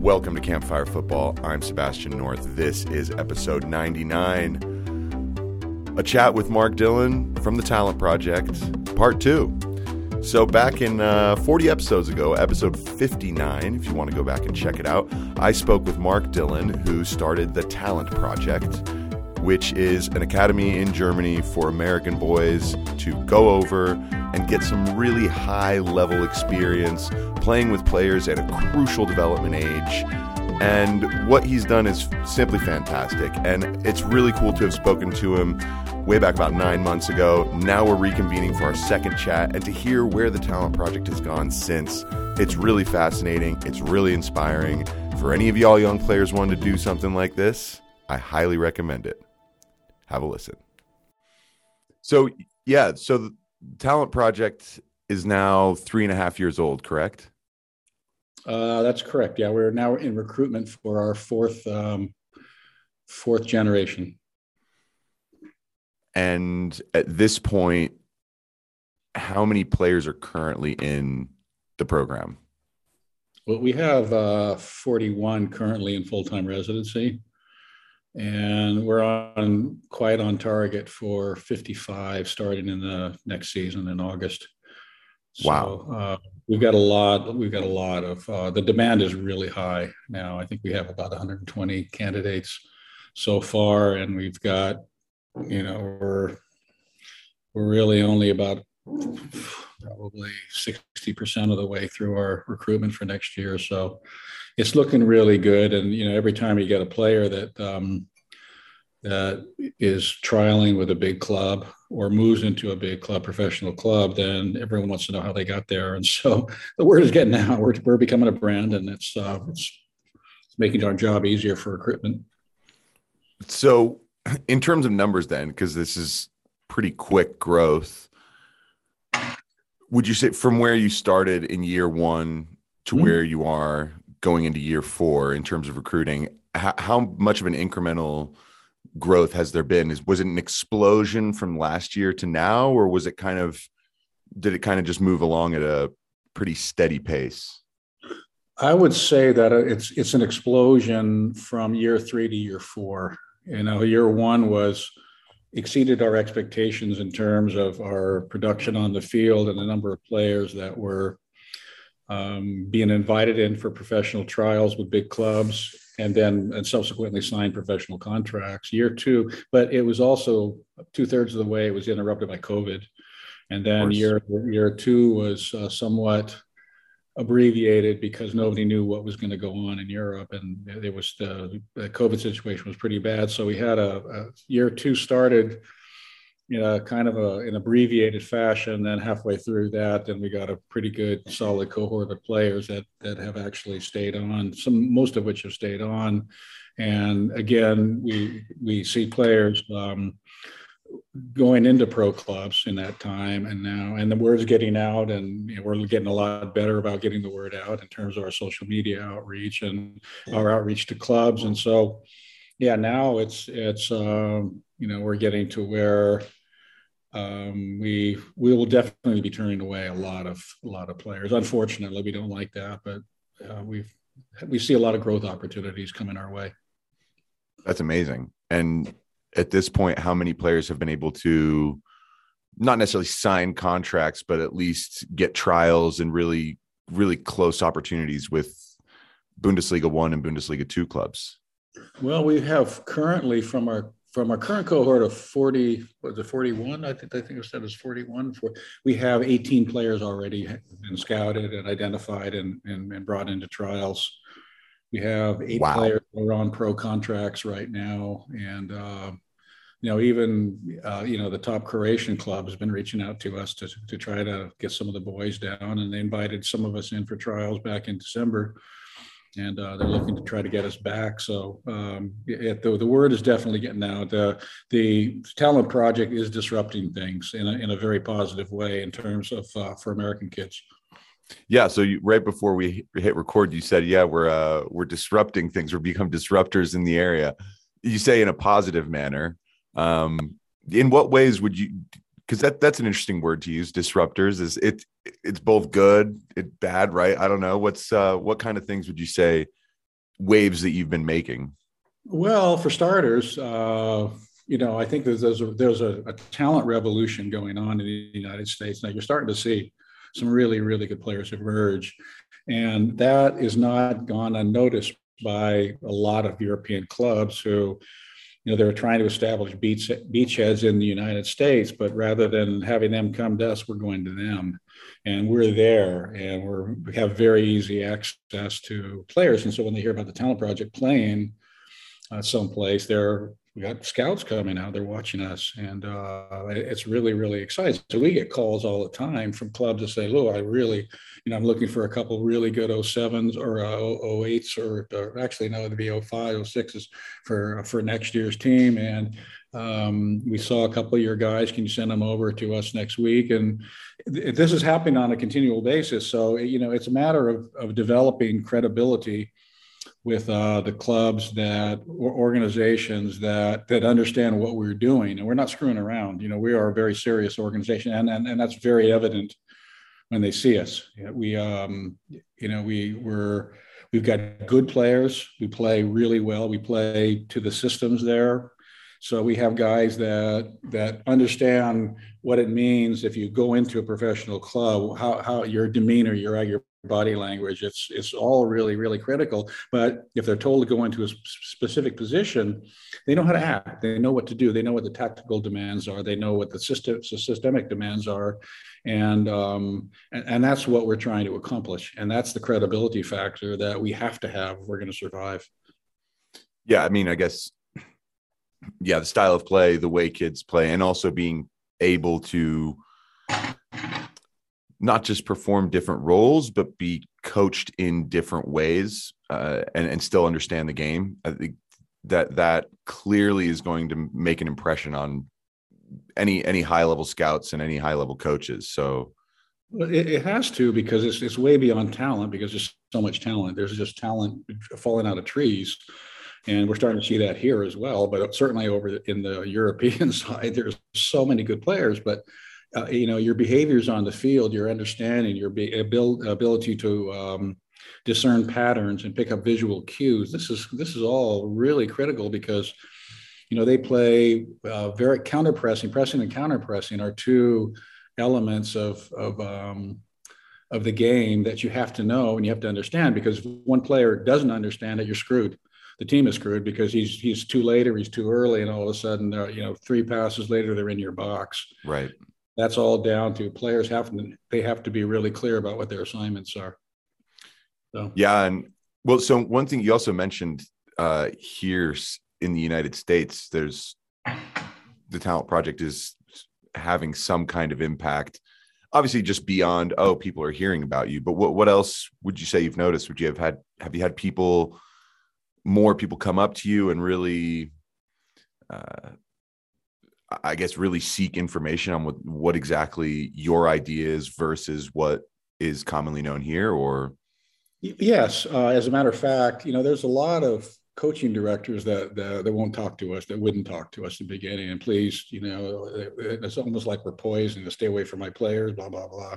Welcome to Campfire Football. I'm Sebastian North. This is episode 99. A chat with Mark Dillon from the Talent Project, part two. So, back in uh, 40 episodes ago, episode 59, if you want to go back and check it out, I spoke with Mark Dillon, who started the Talent Project, which is an academy in Germany for American boys to go over and get some really high level experience playing with players at a crucial development age. And what he's done is simply fantastic. And it's really cool to have spoken to him way back about nine months ago. Now we're reconvening for our second chat and to hear where the Talent Project has gone since. It's really fascinating. It's really inspiring. For any of y'all young players wanting to do something like this, I highly recommend it. Have a listen. So, yeah, so Talent Project is now three and a half years old, correct? Uh, that's correct. Yeah, we're now in recruitment for our fourth um, fourth generation. And at this point, how many players are currently in the program? Well, we have uh, 41 currently in full time residency, and we're on quite on target for 55 starting in the next season in August. Wow. So, uh, we've got a lot. We've got a lot of uh, the demand is really high now. I think we have about 120 candidates so far, and we've got, you know, we're we're really only about probably 60% of the way through our recruitment for next year. So it's looking really good. And, you know, every time you get a player that, um, that is trialing with a big club or moves into a big club, professional club, then everyone wants to know how they got there. And so the word is getting out. We're, we're becoming a brand, and it's uh, it's, making our job easier for recruitment. So, in terms of numbers, then, because this is pretty quick growth, would you say from where you started in year one to mm-hmm. where you are going into year four in terms of recruiting, how, how much of an incremental growth has there been? Is was it an explosion from last year to now, or was it kind of did it kind of just move along at a pretty steady pace? I would say that it's it's an explosion from year three to year four. You know, year one was exceeded our expectations in terms of our production on the field and the number of players that were um, being invited in for professional trials with big clubs and then and subsequently signed professional contracts year two. But it was also two-thirds of the way it was interrupted by covid. And then year year two was uh, somewhat abbreviated because nobody knew what was going to go on in Europe, and it was the, the COVID situation was pretty bad. So we had a, a year two started, you know, kind of a, an abbreviated fashion. Then halfway through that, then we got a pretty good, solid cohort of players that that have actually stayed on. Some, most of which have stayed on, and again, we we see players. Um, going into pro clubs in that time and now and the word's getting out and you know, we're getting a lot better about getting the word out in terms of our social media outreach and our outreach to clubs and so yeah now it's it's um, you know we're getting to where um, we we will definitely be turning away a lot of a lot of players. Unfortunately we don't like that but uh, we've we see a lot of growth opportunities coming our way. That's amazing. And at this point how many players have been able to not necessarily sign contracts but at least get trials and really really close opportunities with bundesliga 1 and bundesliga 2 clubs? Well we have currently from our from our current cohort of 40 was it 41 i think i think it said it's 41 for, we have 18 players already been scouted and identified and, and, and brought into trials. We have eight wow. players who are on pro contracts right now, and uh, you know even uh, you know the top Croatian club has been reaching out to us to to try to get some of the boys down, and they invited some of us in for trials back in December, and uh, they're looking to try to get us back. So um, it, the, the word is definitely getting out. The the talent project is disrupting things in a, in a very positive way in terms of uh, for American kids. Yeah. So you, right before we hit record, you said, "Yeah, we're uh, we're disrupting things. We're become disruptors in the area." You say in a positive manner. Um, in what ways would you? Because that that's an interesting word to use. Disruptors is it. It's both good, it bad, right? I don't know. What's uh, what kind of things would you say waves that you've been making? Well, for starters, uh, you know, I think there's there's, a, there's a, a, talent revolution going on in the United States. Now you're starting to see some really really good players emerge, and that is not gone unnoticed by a lot of European clubs who, you know, they're trying to establish beach beachheads in the United States, but rather than having them come to us, we're going to them and we're there and we're, we have very easy access to players. And so when they hear about the talent project playing uh, someplace, they're we got scouts coming out they're watching us and uh, it's really really exciting so we get calls all the time from clubs that say look i really you know i'm looking for a couple really good 07s or uh, 08s or, or actually no it'd be 05 06s for for next year's team and um, we saw a couple of your guys. Can you send them over to us next week? And th- this is happening on a continual basis. So you know it's a matter of, of developing credibility with uh, the clubs that or organizations that that understand what we're doing. And we're not screwing around. You know we are a very serious organization and and, and that's very evident when they see us. We um you know we we're we've got good players. We play really well. We play to the systems there so we have guys that that understand what it means if you go into a professional club how, how your demeanor your your body language. It's it's all really really critical. But if they're told to go into a specific position, they know how to act. They know what to do. They know what the tactical demands are. They know what the system systemic demands are, and um, and, and that's what we're trying to accomplish. And that's the credibility factor that we have to have if we're going to survive. Yeah, I mean, I guess. Yeah, the style of play, the way kids play, and also being able to not just perform different roles, but be coached in different ways uh, and, and still understand the game. I think that that clearly is going to make an impression on any any high level scouts and any high level coaches. So it, it, has to because it's it's way beyond talent because there's so much talent. There's just talent falling out of trees. And we're starting to see that here as well, but certainly over in the European side, there's so many good players, but uh, you know your behaviors on the field your understanding your be- ability to um, discern patterns and pick up visual cues this is this is all really critical because you know they play uh, very counter pressing pressing and counter pressing are two elements of of um, of the game that you have to know and you have to understand because if one player doesn't understand it you're screwed the team is screwed because he's he's too late or he's too early and all of a sudden you know three passes later they're in your box right that's all down to players have to they have to be really clear about what their assignments are. So yeah, and well, so one thing you also mentioned uh, here in the United States, there's the talent project is having some kind of impact. Obviously, just beyond oh, people are hearing about you. But what what else would you say you've noticed? Would you have had have you had people more people come up to you and really uh, I guess really seek information on what what exactly your idea is versus what is commonly known here or? Yes uh, as a matter of fact you know there's a lot of coaching directors that, that, that won't talk to us that wouldn't talk to us in the beginning. And please you know it's almost like we're poison to stay away from my players blah blah blah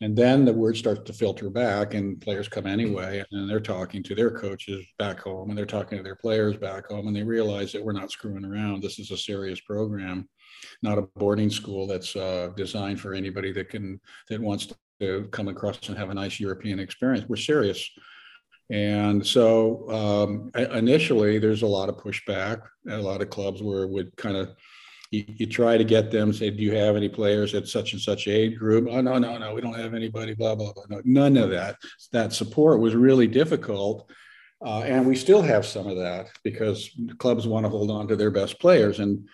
and then the word starts to filter back, and players come anyway, and they're talking to their coaches back home, and they're talking to their players back home, and they realize that we're not screwing around. This is a serious program, not a boarding school that's uh, designed for anybody that can that wants to come across and have a nice European experience. We're serious. And so um, initially, there's a lot of pushback. A lot of clubs where it would kind of you, you try to get them, say, do you have any players at such and such age group? Oh, no, no, no, we don't have anybody, blah, blah, blah. No, none of that. That support was really difficult. Uh, and we still have some of that because clubs want to hold on to their best players. And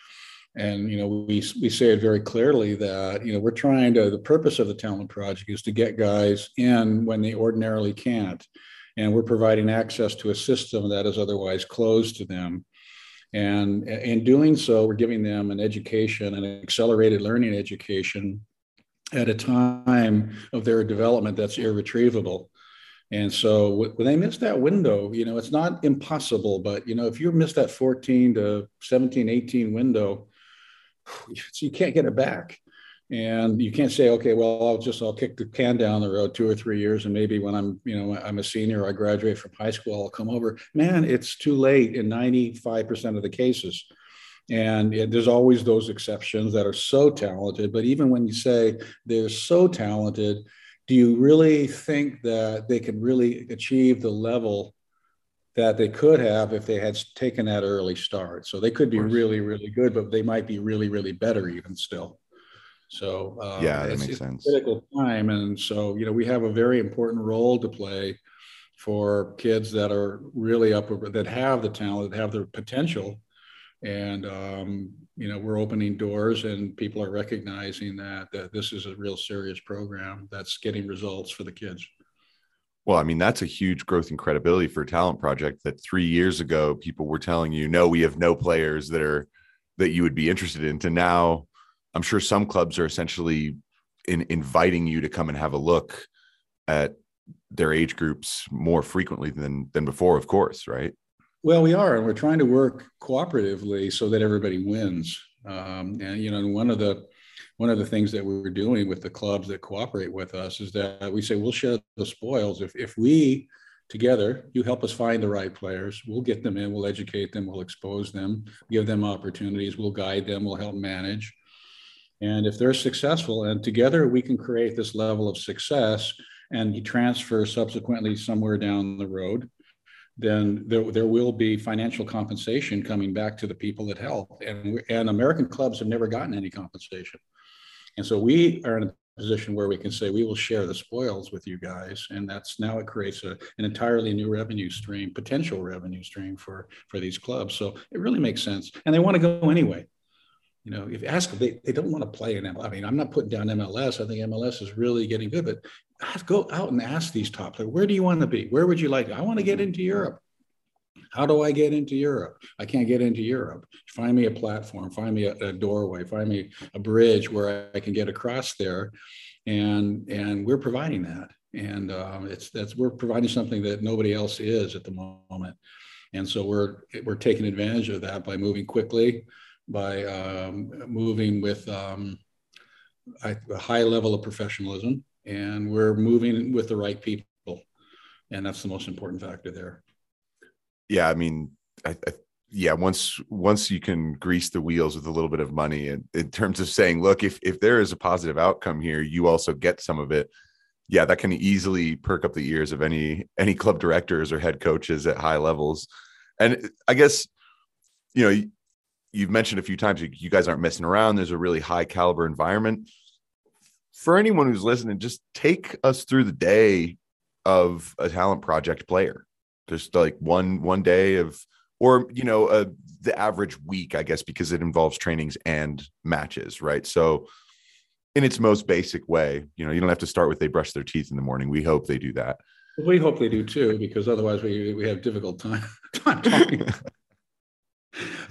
and you know we we say it very clearly that you know we're trying to the purpose of the talent project is to get guys in when they ordinarily can't and we're providing access to a system that is otherwise closed to them and in doing so, we're giving them an education, an accelerated learning education at a time of their development that's irretrievable. And so when they miss that window, you know, it's not impossible, but, you know, if you miss that 14 to 17, 18 window, you can't get it back. And you can't say okay well i'll just i'll kick the can down the road two or three years and maybe when i'm you know i'm a senior i graduate from high school i'll come over. Man it's too late in 95% of the cases. And it, there's always those exceptions that are so talented but even when you say they're so talented do you really think that they can really achieve the level that they could have if they had taken that early start? So they could be really really good but they might be really really better even still so uh, yeah, that makes sense. Critical time, and so you know we have a very important role to play for kids that are really up that have the talent, that have the potential, and um, you know we're opening doors, and people are recognizing that that this is a real serious program that's getting results for the kids. Well, I mean, that's a huge growth in credibility for a talent project that three years ago people were telling you, no, we have no players that are that you would be interested in to now I'm sure some clubs are essentially in inviting you to come and have a look at their age groups more frequently than than before, of course, right? Well, we are, and we're trying to work cooperatively so that everybody wins. Um, and you know, one of the one of the things that we're doing with the clubs that cooperate with us is that we say we'll share the spoils if if we together you help us find the right players we'll get them in we'll educate them we'll expose them give them opportunities we'll guide them we'll help manage and if they're successful, and together we can create this level of success and transfer subsequently somewhere down the road, then there, there will be financial compensation coming back to the people that help. And, and American clubs have never gotten any compensation. And so we are in a position where we can say we will share the spoils with you guys and that's now it creates a, an entirely new revenue stream potential revenue stream for for these clubs so it really makes sense and they want to go anyway you know, if you ask them, they, they don't want to play in MLS. I mean, I'm not putting down MLS. I think MLS is really getting good, but go out and ask these top players, where do you want to be? Where would you like? I want to get into Europe. How do I get into Europe? I can't get into Europe. Find me a platform, find me a, a doorway, find me a bridge where I can get across there. And, and we're providing that. And um, it's that's we're providing something that nobody else is at the moment. And so we're we're taking advantage of that by moving quickly, by um, moving with um, a high level of professionalism, and we're moving with the right people, and that's the most important factor there. Yeah, I mean, I, I, yeah, once once you can grease the wheels with a little bit of money, in, in terms of saying, look, if if there is a positive outcome here, you also get some of it. Yeah, that can easily perk up the ears of any any club directors or head coaches at high levels. And I guess you know you've mentioned a few times you guys aren't messing around. There's a really high caliber environment. For anyone who's listening, just take us through the day of a talent project player. Just like one one day of, or you know, uh, the average week, I guess, because it involves trainings and matches, right? So, in its most basic way, you know, you don't have to start with they brush their teeth in the morning. We hope they do that. We hope they do too, because otherwise we we have difficult time, time talking.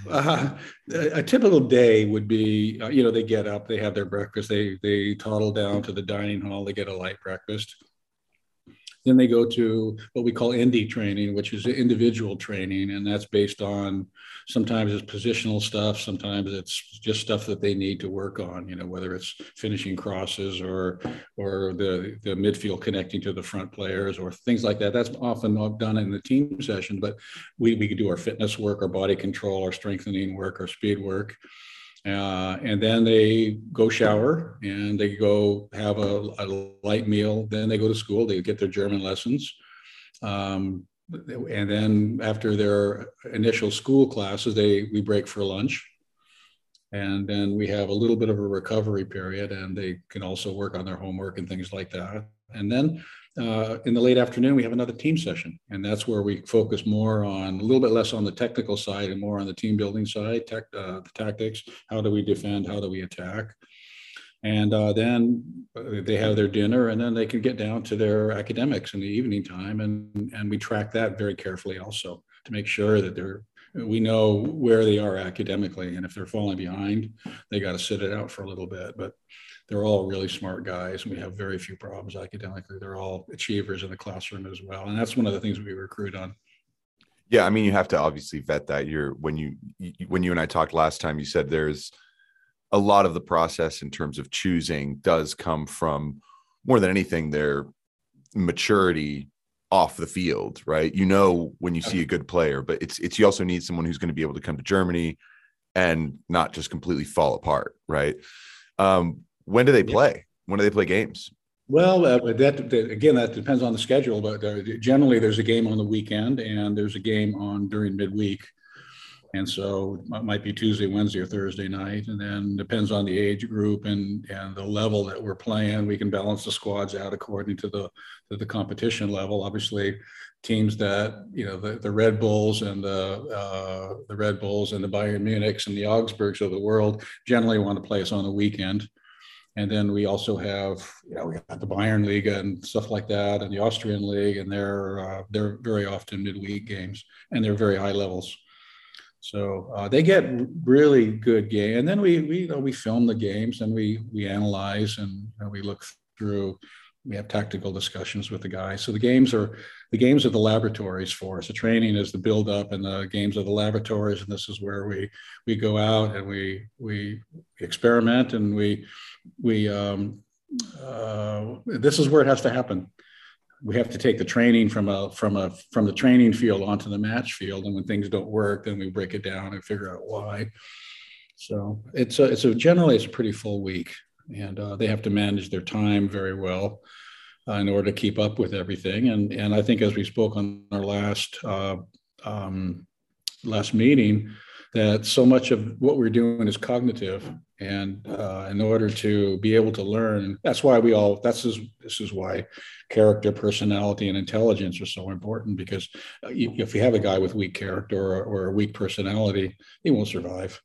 Uh, a typical day would be, uh, you know, they get up, they have their breakfast, they they toddle down to the dining hall, they get a light breakfast. Then they go to what we call indie training, which is individual training, and that's based on sometimes it's positional stuff, sometimes it's just stuff that they need to work on. You know, whether it's finishing crosses or or the the midfield connecting to the front players or things like that. That's often done in the team session, but we we do our fitness work, our body control, our strengthening work, our speed work. Uh, and then they go shower and they go have a, a, light meal. Then they go to school. They get their German lessons. Um, and then after their initial school classes, they we break for lunch. And then we have a little bit of a recovery period, and they can also work on their homework and things like that. And then uh, in the late afternoon, we have another team session, and that's where we focus more on a little bit less on the technical side and more on the team building side, tech, uh, the tactics. How do we defend? How do we attack? And uh, then they have their dinner, and then they can get down to their academics in the evening time, and and we track that very carefully also to make sure that they're we know where they are academically, and if they're falling behind, they got to sit it out for a little bit, but they're all really smart guys and we have very few problems academically they're all achievers in the classroom as well and that's one of the things we recruit on yeah i mean you have to obviously vet that you're when you when you and i talked last time you said there's a lot of the process in terms of choosing does come from more than anything their maturity off the field, right? You know when you see a good player, but it's it's you also need someone who's going to be able to come to Germany and not just completely fall apart, right? Um, when do they play? When do they play games? Well, uh, that, that, again, that depends on the schedule, but uh, generally there's a game on the weekend and there's a game on during midweek. And so it might be Tuesday, Wednesday, or Thursday night, and then depends on the age group and and the level that we're playing. We can balance the squads out according to the to the competition level. Obviously, teams that you know the, the Red Bulls and the uh, the Red Bulls and the Bayern Munichs and the Augsburgs of the world generally want to play us on the weekend. And then we also have, you know, we got the Bayern League and stuff like that, and the Austrian League, and they're uh, they're very often midweek games, and they're very high levels. So uh, they get really good game, and then we we you know, we film the games and we we analyze and know, we look through. We have tactical discussions with the guys. So the games are the games are the laboratories for us. The training is the build up, and the games are the laboratories. And this is where we we go out and we we experiment and we we um, uh, this is where it has to happen. We have to take the training from a from a from the training field onto the match field. And when things don't work then we break it down and figure out why. So it's a it's a generally it's a pretty full week. And uh, they have to manage their time very well uh, in order to keep up with everything. And and i think as we spoke on our last uh, um, last meeting that so much of what we're doing is cognitive and uh, in order to be able to learn that's why we all that's is this is why character personality and intelligence are so important because uh, if you have a guy with weak character or, or a weak personality he won't survive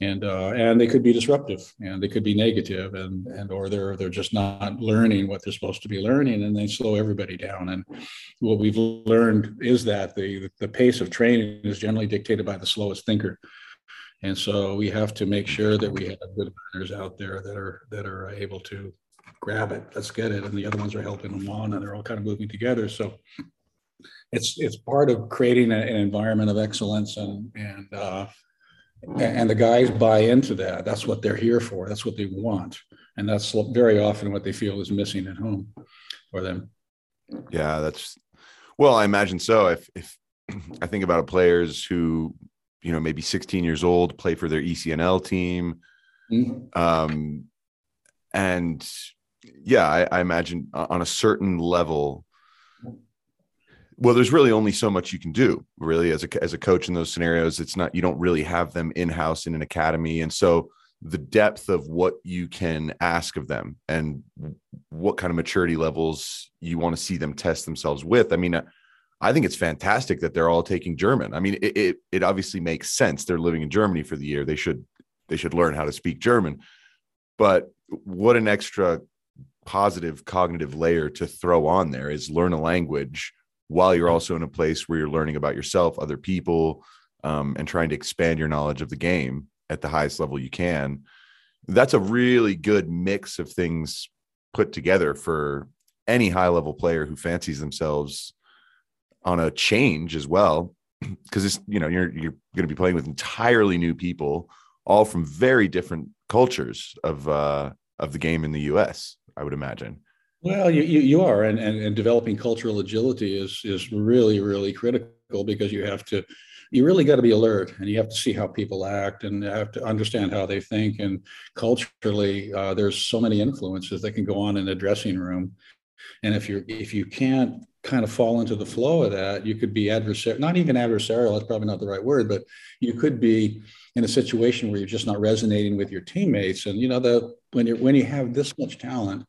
and uh, and they could be disruptive and they could be negative and and or they're they're just not learning what they're supposed to be learning and they slow everybody down. And what we've learned is that the the pace of training is generally dictated by the slowest thinker. And so we have to make sure that we have good learners out there that are that are able to grab it. Let's get it. And the other ones are helping them on and they're all kind of moving together. So it's it's part of creating an environment of excellence and and uh, and the guys buy into that. That's what they're here for. That's what they want. And that's very often what they feel is missing at home for them. Yeah that's well i imagine so. If if i think about players who you know maybe 16 years old play for their ecnl team mm-hmm. um and yeah I, I imagine on a certain level well there's really only so much you can do really as a as a coach in those scenarios. It's not you don't really have them in house in an academy. And so the depth of what you can ask of them and what kind of maturity levels you want to see them test themselves with i mean uh, i think it's fantastic that they're all taking german. I mean it, it, it obviously makes sense. They're living in germany for the year. They should they should learn how to speak german. But what an extra positive cognitive layer to throw on there is learn a language while you're also in a place where you're learning about yourself, other people, um, and trying to expand your knowledge of the game at the highest level you can. That's a really good mix of things put together for any high level player who fancies themselves on a change as well because it's you know you're you're going to be playing with entirely new people all from very different cultures of uh of the game in the US I would imagine well, you, you, you are, and, and, and developing cultural agility is is really really critical because you have to, you really got to be alert, and you have to see how people act, and have to understand how they think, and culturally, uh, there's so many influences that can go on in a dressing room, and if you're if you can't kind of fall into the flow of that, you could be adversarial, not even adversarial. That's probably not the right word, but you could be in a situation where you're just not resonating with your teammates, and you know the when you when you have this much talent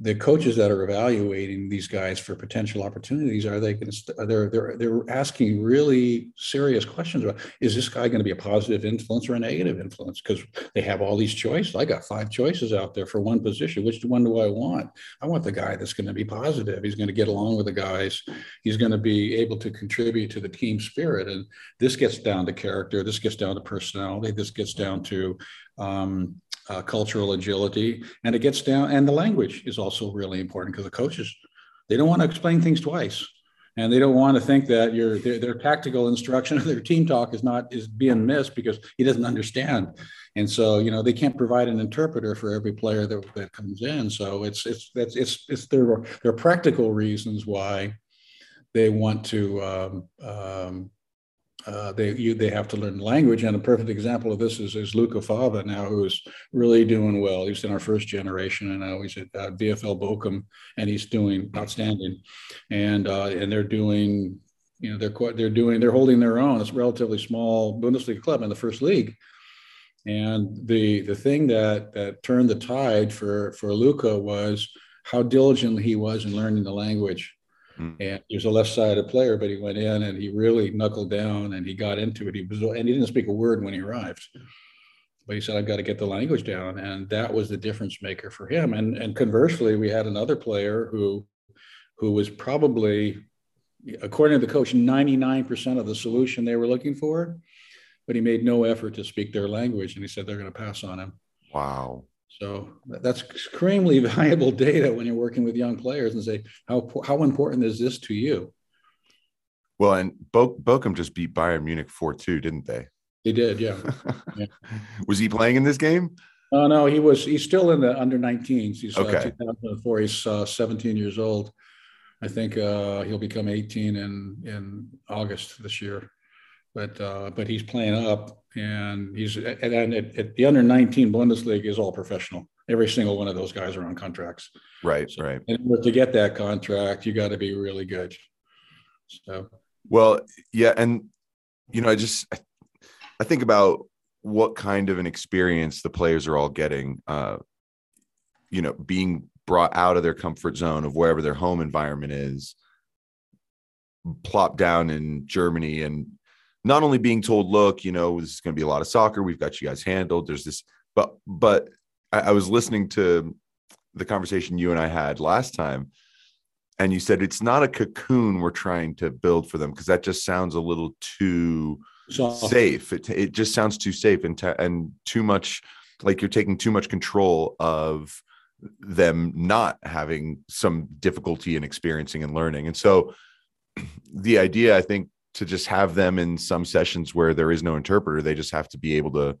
the coaches that are evaluating these guys for potential opportunities are they going to they're they're they're asking really serious questions about is this guy going to be a positive influence or a negative influence? Because they have all these choices. I got five choices out there for one position. Which one do i want? I want the guy that's going to be positive. He's going to get along with the guys. He's going to be able to contribute to the team spirit. And this gets down to character. This gets down to personality this gets down to um, uh, cultural agility, and it gets down. And the language is also really important because the coaches they don't want to explain things twice. and they don't want to think that your their, their tactical instruction or their team talk is not is being missed because he doesn't understand and so you know they can't provide an interpreter for every player that, that comes in so it's it's it's it's, it's there there are practical reasons why they want to um, um, uh, they you, they have to learn language. And a perfect example of this is, is Luca Fava now, who's really doing well. He's in our first generation, and now he's at uh, VFL Bochum, and he's doing outstanding. And uh, and they're doing, you know, they're quite, they're doing they're holding their own. It's a relatively small Bundesliga club in the first league. And the the thing that that turned the tide for for Luca was how diligent he was in learning the language Mm. And he was a left-sided player, but he went in and he really knuckled down and he got into it. He was, and he didn't speak a word when he arrived. But he said, "I've got to get the language down," and that was the difference maker for him. And and conversely, we had another player who, who was probably, according to the coach, ninety nine percent of the solution they were looking for, but he made no effort to speak their language, and he said they're going to pass on him. Wow. So that's extremely valuable data when you're working with young players and say, how, how important is this to you? Well, and Bo- Bochum just beat Bayern Munich 4 2, didn't they? They did, yeah. yeah. Was he playing in this game? Oh, uh, no, he was. He's still in the under 19s. He's uh, okay. uh, 2004. He's uh, 17 years old. I think uh, he'll become 18 in, in August this year but uh, but he's playing up, and he's and, and at, at, the under 19 Bundesliga is all professional. Every single one of those guys are on contracts. Right, so, right. And to get that contract, you got to be really good. So, well, yeah, and you know, I just I think about what kind of an experience the players are all getting. Uh, you know, being brought out of their comfort zone of wherever their home environment is, plop down in Germany and not only being told, look, you know, this is going to be a lot of soccer. We've got you guys handled. There's this, but, but I, I was listening to the conversation you and I had last time. And you said it's not a cocoon we're trying to build for them because that just sounds a little too safe. It, it just sounds too safe and, t- and too much like you're taking too much control of them not having some difficulty in experiencing and learning. And so the idea, I think, to just have them in some sessions where there is no interpreter they just have to be able to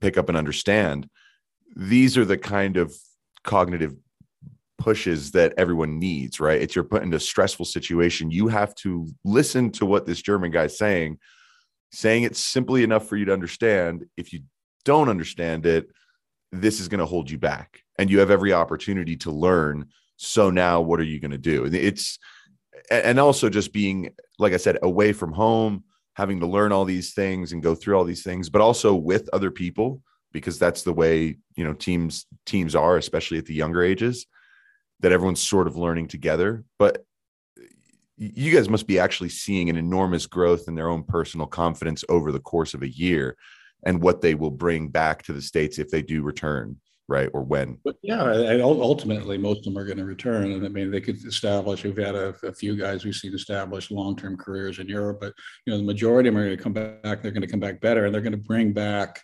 pick up and understand. These are the kind of cognitive pushes that everyone needs right? It's you're put into a stressful situation. You have to listen to what this german guy's saying saying it simply enough for you to understand. If you don't understand it this is going to hold you back and you have every opportunity to learn so now what are you going to do it's and also just being like i said away from home having to learn all these things and go through all these things but also with other people because that's the way you know teams teams are especially at the younger ages that everyone's sort of learning together. But you guys must be actually seeing an enormous growth in their own personal confidence over the course of a year and what they will bring back to the states if they do return right? Or when? But yeah, ultimately, most of them are going to return. And I mean, they could establish. We've had a, a few guys we've seen establish long-term careers in Europe, but you know, the majority of them are going to come back. They're going to come back better, and they're going to bring back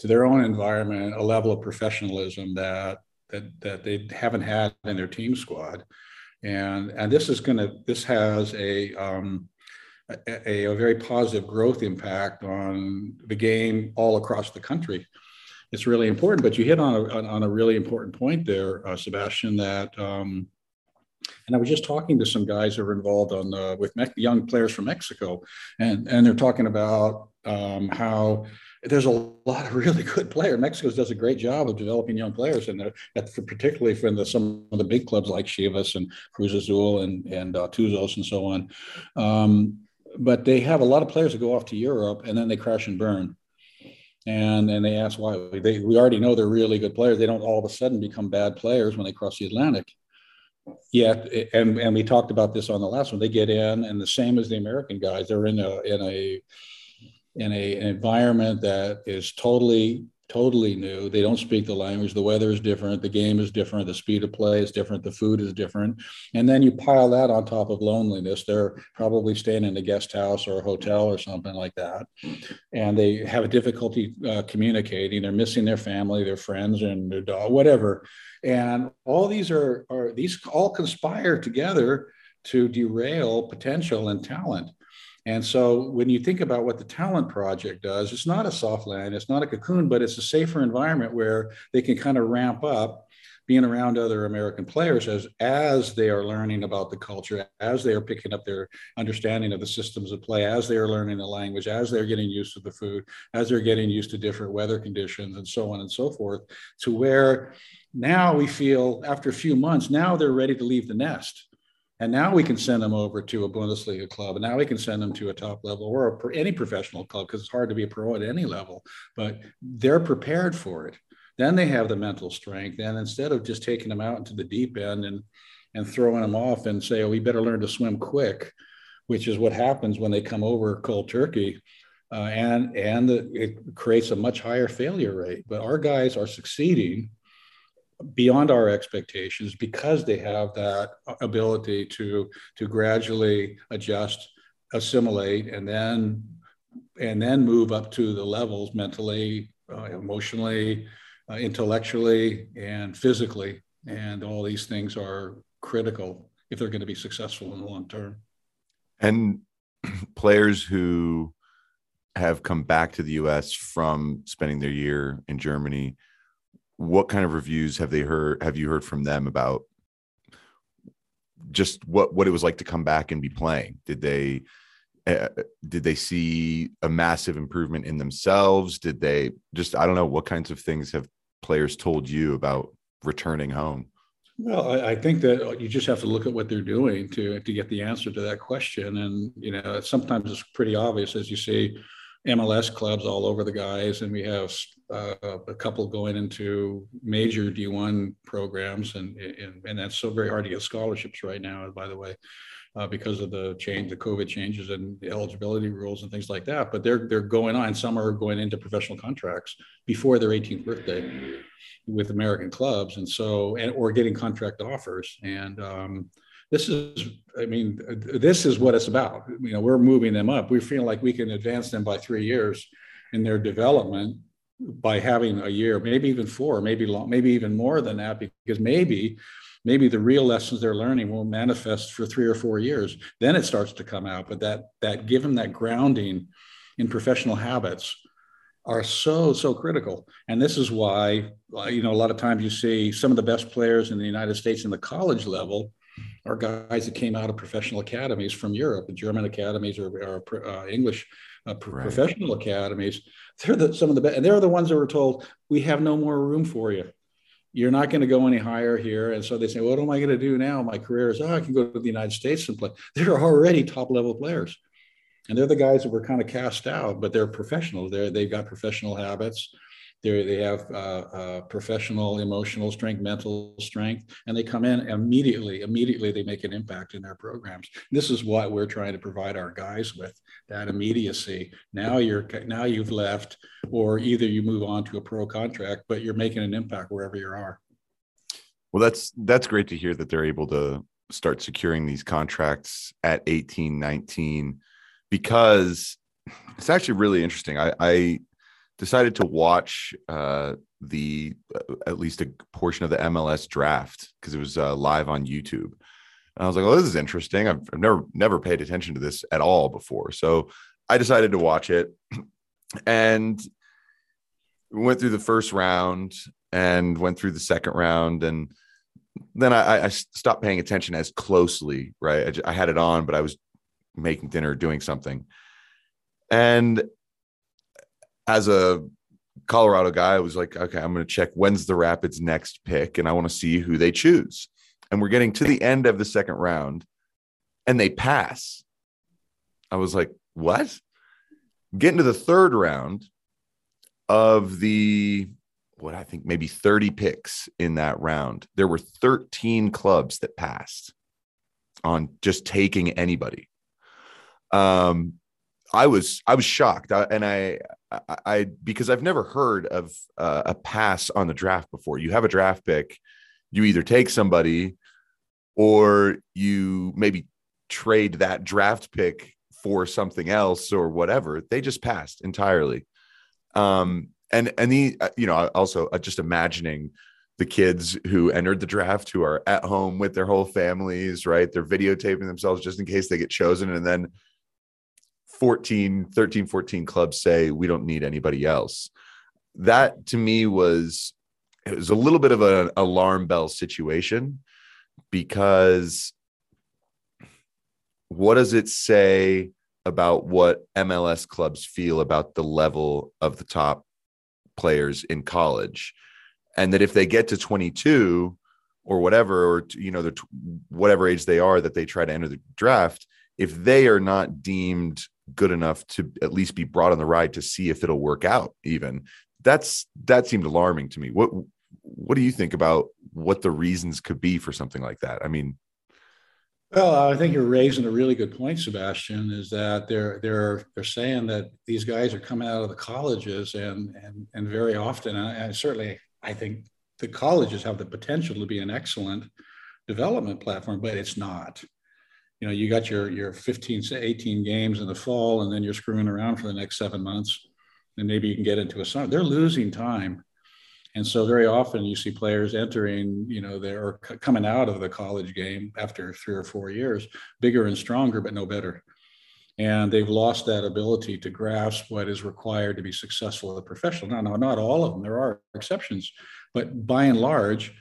to their own environment a level of professionalism that that that they haven't had in their team squad. And and this is going to this has a um, a, a, very positive growth impact on the game all across the country it's really important. But you hit on a, on a really important point there, uh, Sebastian. That um, and I was just talking to some guys who are involved on the, with Me- young players from Mexico, and and they're talking about um, how there's a lot of really good players. Mexico does a great job of developing young players, and particularly from the, some of the big clubs like Chivas and Cruz Azul and and uh, Tuzos and so on. Um, but they have a lot of players that go off to Europe and then they crash and burn and and they ask why they we already know they're really good players. They don't all of a sudden become bad players when they cross the atlantic. Yet and and we talked about this on the last one. They get in and the same as the american guys they're in a in a in a an environment that is totally totally new. They don't speak the language. The weather is different. The game is different. The speed of play is different. The food is different. And then you pile that on top of loneliness. They're probably staying in a guest house or a hotel or something like that. And they have a difficulty uh, communicating. They're missing their family, their friends, and their dog, whatever. And all these are, are these all conspire together to derail potential and talent. And so when you think about what the talent project does, it's not a soft land, it's not a cocoon, but it's a safer environment where they can kind of ramp up being around other American players as as they are learning about the culture, as they are picking up their understanding of the systems of play, as they are learning the language, as they're getting used to the food, as they're getting used to different weather conditions, and so on and so forth, to where now we feel after a few months, now they're ready to leave the nest. And now we can send them over to a Bundesliga club, and now we can send them to a top level or a, any professional club because it's hard to be a pro at any level. But they're prepared for it then they have the mental strength. And instead of just taking them out into the deep end and and throwing them off and say, oh, we better learn to swim quick, which is what happens when they come over cold turkey. Uh, and and the, it creates a much higher failure rate. But our guys are succeeding beyond our expectations because they have that ability to to gradually adjust, assimilate, and then and then move up to the levels mentally, uh, emotionally, uh, intellectually and physically. And all these things are critical if they're going to be successful in the long term. And players who have come back to the US from spending their year in Germany, what kind of reviews have they heard have you heard from them about just what what it was like to come back and be playing? Did they uh, did they see a massive improvement in themselves? Did they just I don't know what kinds of things have players told you about returning home? Well, I, I, think that you just have to look at what they're doing to to get the answer to that question. And you know, sometimes it's pretty obvious as you see MLS clubs all over the guys, and we have uh, a couple going into major D1 programs, and, and and that's so very hard to get scholarships right now. By the way, uh, because of the change, the COVID changes and the eligibility rules and things like that. But they're they're going on. Some are going into professional contracts before their 18th birthday with American clubs, and so and or getting contract offers. And um, this is, I mean, this is what it's about. You know, we're moving them up. We feel like we can advance them by three years in their development by having a year, maybe even four, maybe long, maybe even more than that, because maybe maybe the real lessons they're learning will manifest for three or four years. Then it starts to come out but that that give them that grounding in professional habits are so so critical. And this is why you know a lot of times you see some of the best players in the united states in the college level are guys that came out of professional academies from europe the german academies or, or uh, english uh, right. professional academies they're the, some of the best and they're the ones that were told we have no more room for you you're not going to go any higher here. And so they say, what am I going to do now? My career is, oh, I can go to the United States and play. They're already top level players. And they're the guys that were kind of cast out, but they're professional. They're, they've got professional habits. They're, they have uh, uh, professional emotional strength, mental strength, and they come in immediately. Immediately, they make an impact in their programs. This is what we're trying to provide our guys with that immediacy. Now you're now you've left, or either you move on to a pro contract, but you're making an impact wherever you are. Well, that's that's great to hear that they're able to start securing these contracts at 18, 19, because it's actually really interesting. I, I decided to watch uh, the uh, at least a portion of the MLS draft because it was uh, live on YouTube. And I was like, "Oh, this is interesting. I've, I've never never paid attention to this at all before." So I decided to watch it, and went through the first round and went through the second round, and then I, I stopped paying attention as closely. Right, I, I had it on, but I was making dinner, doing something, and as a Colorado guy, I was like, okay, I'm going to check when's the Rapids' next pick, and I want to see who they choose. And we're getting to the end of the second round, and they pass. I was like, what? Getting to the third round of the what I think maybe 30 picks in that round, there were 13 clubs that passed on just taking anybody. Um, I was I was shocked, I, and I, I, I because I've never heard of uh, a pass on the draft before. You have a draft pick, you either take somebody, or you maybe trade that draft pick for something else or whatever. They just passed entirely. Um, and and the uh, you know also uh, just imagining the kids who entered the draft who are at home with their whole families, right? They're videotaping themselves just in case they get chosen. And then 14, 13, 14 clubs say, we don't need anybody else. That to me was, it was a little bit of an alarm bell situation because what does it say about what MLS clubs feel about the level of the top players in college? And that if they get to 22 or whatever, or, you know, the, whatever age they are that they try to enter the draft, if they are not deemed good enough to at least be brought on the ride to see if it'll work out, even that's that seemed alarming to me. What what do you think about what the reasons could be for something like that? I mean, well, I think you're raising a really good point, Sebastian. Is that they're they're they're saying that these guys are coming out of the colleges, and and and very often, and certainly, I think the colleges have the potential to be an excellent development platform, but it's not. You know, you got your your 15 to 18 games in the fall, and then you're screwing around for the next seven months, and maybe you can get into a summer. They're losing time and so very often you see players entering, you know, they're coming out of the college game after three or four years, bigger and stronger, but no better. And they've lost that ability to grasp what is required to be successful as a professional. Now, no, not all of them. There are exceptions, but by and large,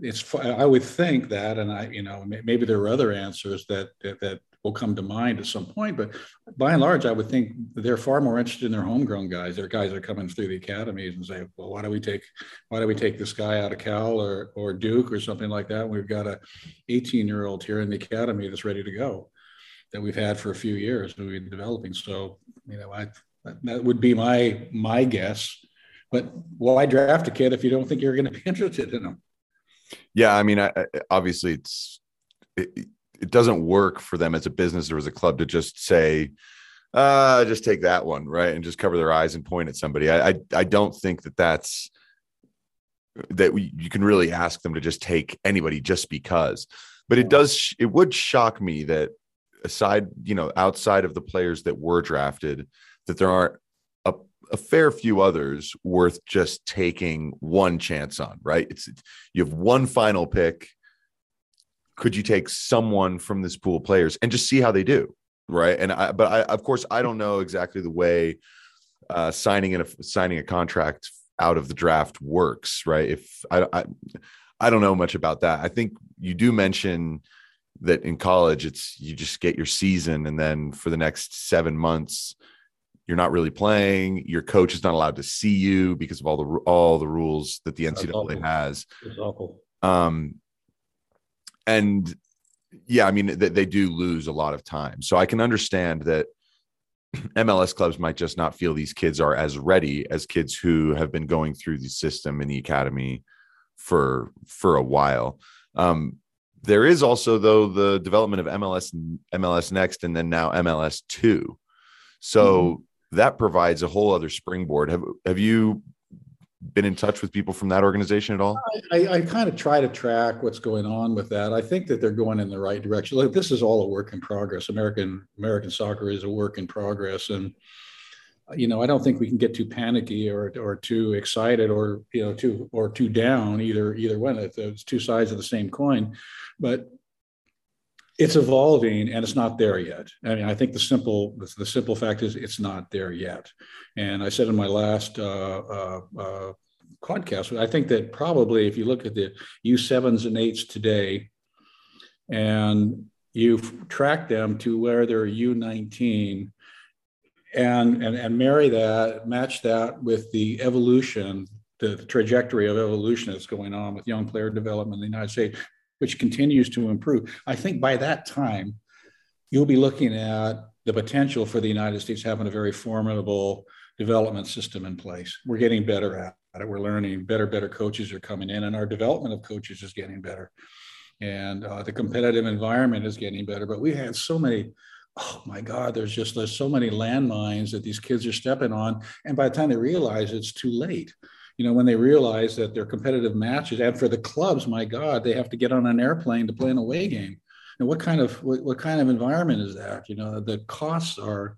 it's. I would think that, and I, you know, maybe there are other answers that that, that will come to mind at some point. But by and large, I would think they're far more interested in their homegrown guys. Their guys that are coming through the academies and say, well, why do we take why do we take this guy out of Cal or or Duke or something like that? We've got a 18 year old here in the academy that's ready to go that we've had for a few years and we've been developing. So you know, I that would be my my guess. But why draft a kid if you don't think you're going to be interested in him? Yeah, I mean, I, obviously it's. It, it doesn't work for them as a business or as a club to just say, uh, just take that one, right, and just cover their eyes and point at somebody. I I, I don't think that that's that we, you can really ask them to just take anybody just because. But it does it would shock me that aside, you know, outside of the players that were drafted, that there aren't a, fair few others worth just taking one chance on, right? It's you have one final pick. Could you take someone from this pool of players and just see how they do right? And i but i of course i don't know exactly the way uh, signing in a signing a contract out of the draft works right? If I, I i don't know much about that. I think you do mention that in college it's you just get your season and then for the next seven months you're not really playing your coach is not allowed to see you because of all the all the rules that the ncaa has it's awful um and yeah, I mean they, they do lose a lot of time. So I can understand that MLS clubs might just not feel these kids are as ready as kids who have been going through the system in the academy for for a while. Um, there is also though the development of MLS MLS Next and then now MLS Two, so mm-hmm. That provides a whole other springboard. Have have you been in touch with people from that organization at all? I, I, kind of try to track what's going on with that. I think that they're going in the right direction. Look, this is all a work in progress. American American soccer is a work in progress, and you know I don't think we can get too panicky or or too excited or you know too or too down either either one. It's two sides of the same coin, but it's evolving and it's not there yet. I mean, I think the simple the simple fact is it's not there yet. And I said in my last uh, uh, uh, podcast, I think that probably if you look at the U sevens and eights today, and you track them to where they're U nineteen, and and and marry that, match that with the evolution the, trajectory of evolution that's going on with young player development in the United States which continues to improve. I think by that time, you'll be looking at the potential for the United States having a very formidable development system in place. We're getting better at it. We're learning better, better coaches are coming in, and our development of coaches is getting better. And uh, the competitive environment is getting better. But we had so many oh my God, there's just there's so many landmines that these kids are stepping on. And by the time they realize it's too late you know, when they realize that their competitive matches, and for the clubs, my God, they have to get on an airplane to play an away game. And what kind of what, what kind of environment is that? You know, the costs are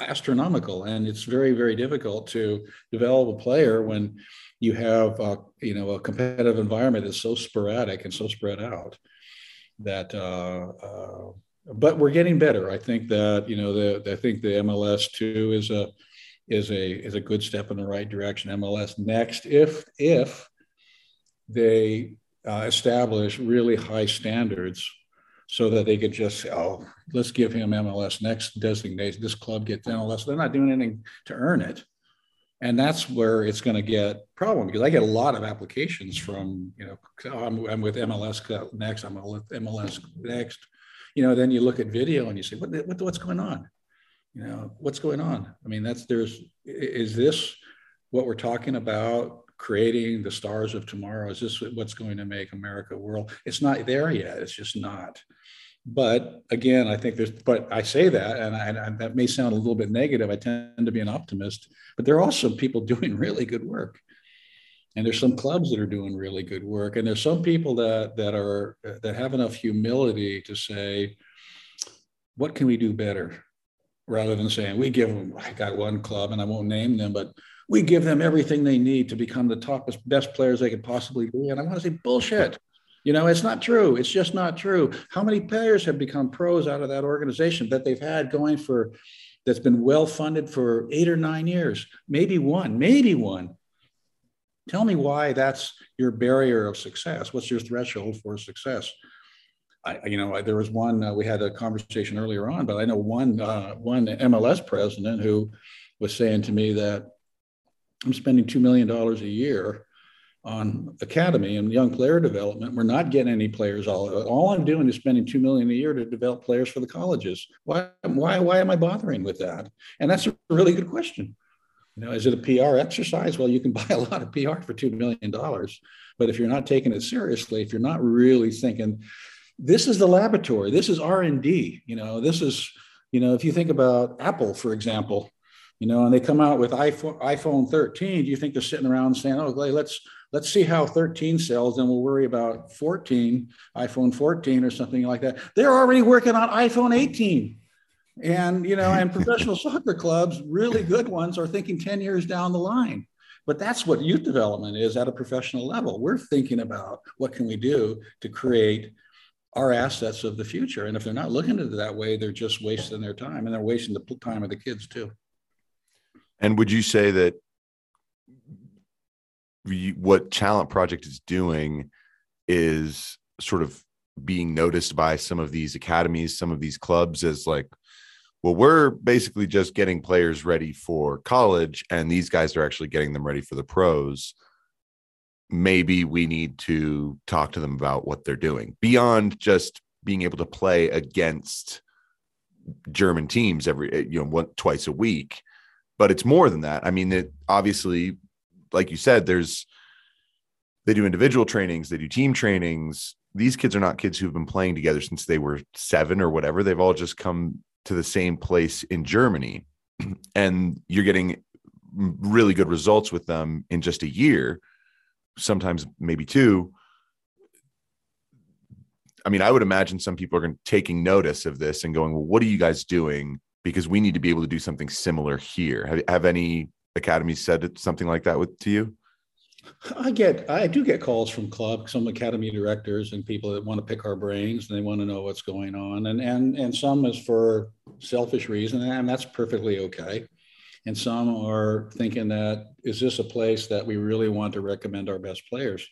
astronomical, and it's very very difficult to develop a player when you have you know a competitive environment that's so sporadic and so spread out that uh, uh, but we're getting better. I think that you know the I think the MLS Two is a is a is a good step in the right direction. MLS next, if if they uh, establish really high standards, so that they could just say, oh, let's give him MLS next designation. This club gets MLS. They're not doing anything to earn it and that's where it's going to get problem because I get a lot of applications from you know I'm, I'm with MLS next I'm with MLS next you know then you look at video and you say what, what what's going on you know what's going on I mean that's there's is this what we're talking about creating the stars of tomorrow is this what's going to make America world it's not there yet it's just not but again, I think there's, but I say that, and, I, and, that may sound a little bit negative. I tend to be an optimist, but there are also people doing really good work. And there's some clubs that are doing really good work. And there's some people that, that are, that have enough humility to say, what can we do better? Rather than saying, we give them, I got one club and I won't name them, but we give them everything they need to become the top best players they could possibly be. And I want to say, bullshit you know, it's not true. It's just not true. How many players have become pros out of that organization that they've had going for that's been well funded for eight or nine years? Maybe one, maybe one. Tell me why that's your barrier of success. What's your threshold for success? I, you know, there was one. Uh, we had a conversation earlier on, but I know one uh, one MLS president who was saying to me that I'm spending two million dollars a year on academy and young player development. We're not getting any players. All, all I'm doing is spending two million a year to develop players for the colleges. Why, why, why am I bothering with that? And that's a really good question. You know, is it a PR exercise? Well, you can buy a lot of PR for two million dollars, but if you're not taking it seriously, if you're not really thinking, this is the laboratory, this is R and D. You know, this is, you know, if you think about Apple, for example, you know, and they come out with iPhone iPhone 13. Do you think they're sitting around saying, "Oh, let's let's see how 13 sells, and we'll worry about 14, iPhone 14 or something like that"? They're already working on iPhone 18, and you know, and professional soccer clubs, really good ones, are thinking 10 years down the line. But that's what youth development is at a professional level. We're thinking about what can we do to create our assets of the future. And if they're not looking at it that way, they're just wasting their time and they're wasting the time of the kids too. And would you say that what Talent Project is doing is sort of being noticed by some of these academies, some of these clubs as like, well, we're basically just getting players ready for college, and these guys are actually getting them ready for the pros. Maybe we need to talk to them about what they're doing beyond just being able to play against German teams every eh, you know one twice a week but it's more than that. I mean, it obviously, like you said, there's they do individual trainings, they do team trainings. These kids are not kids who've been playing together since they were seven or whatever. They've all just come to the same place in Germany, and you're getting really good results with them in just a year, sometimes maybe two. I mean, I would imagine some people are going taking notice of this and going, "Well, what are you guys doing because we need to be able to do something similar here. Have, have any academies said something like that with to you? I get, I do get calls from club, some academy directors and people that want to pick our brains and they want to know what's going on. And, and, and some is for selfish reason and that's perfectly okay. And some are thinking that, is this a place that we really want to recommend our best players?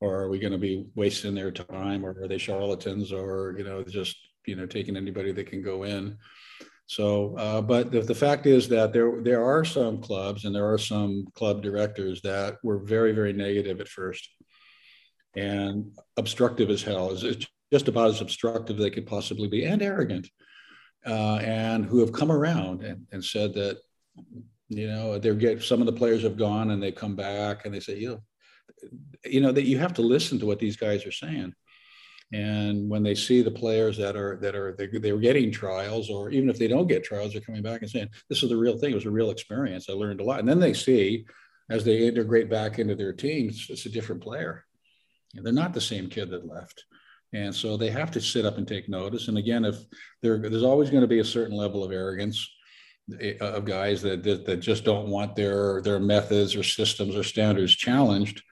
Or are we going to be wasting their time or are they charlatans or, you know, just, you know, taking anybody that can go in? So, uh, but the, the, fact is that there there are some clubs and there are some club directors that were very very negative at first, and obstructive as hell. Is just about as obstructive they could possibly be, and arrogant, uh, and who have come around and, and said that, you know, they get some of the players have gone and they come back and they say, you know, you know that you have to listen to what these guys are saying. And when they see the players that are that are they, they're getting trials or even if they don't get trials they're coming back and saying this is the real thing. It was a real experience. I learned a lot. And then they see as they integrate back into their teams it's a different player. They're not the same kid that left. And so they have to sit up and take notice. And again if there's always going to be a certain level of arrogance Uh, of guys that, that, that just don't want their their methods or systems or standards challenged.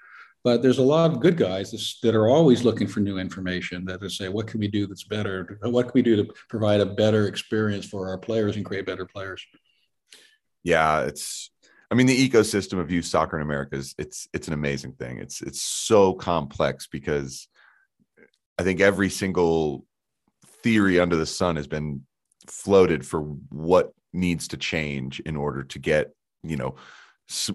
But there's a lot of good guys that are always looking for new information that say, what can we do that's better? What can we do to provide a better experience for our players and create better players? Yeah, it's I mean, the ecosystem of youth soccer in America is it's it's an amazing thing. It's it's so complex because I think every single theory under the sun has been floated for what needs to change in order to get you know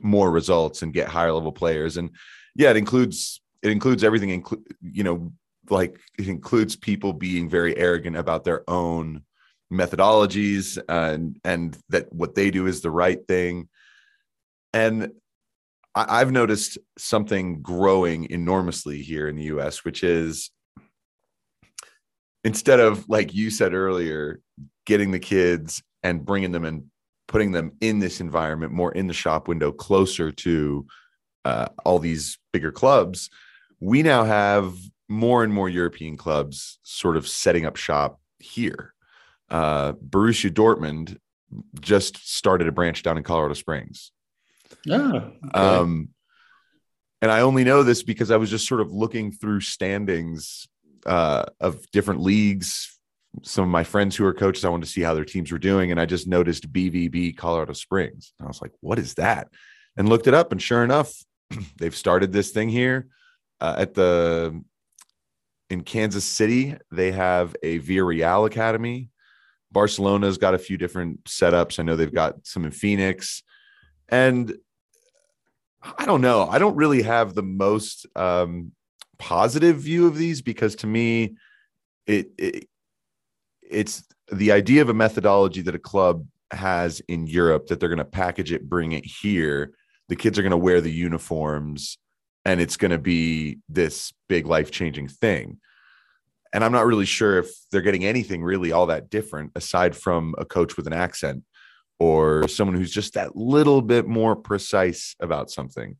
more results and get higher level players. And yeah it includes it includes everything include you know like it includes people being very arrogant about their own methodologies and and that what they do is the right thing. And I, i've noticed something growing enormously here in the us which is instead of like you said earlier getting the kids and bringing them and putting them in this environment more in the shop window closer to uh, all these bigger clubs we now have more and more european clubs sort of setting up shop here uh, borussia dortmund just started a branch down in colorado springs yeah okay. um, and i only know this because i was just sort of looking through standings uh, of different leagues some of my friends who are coaches, I wanted to see how their teams were doing. And I just noticed BVB Colorado Springs. And I was like, what is that? And looked it up. And sure enough, they've started this thing here uh, at the in Kansas City. They have a Villarreal Academy. Barcelona's got a few different setups. I know they've got some in Phoenix. And I don't know. I don't really have the most um, positive view of these because to me, it, it it's the idea of a methodology that a club has in Europe that they're going to package it, bring it here. The kids are going to wear the uniforms and it's going to be this big life changing thing. And I'm not really sure if they're getting anything really all that different aside from a coach with an accent or someone who's just that little bit more precise about something.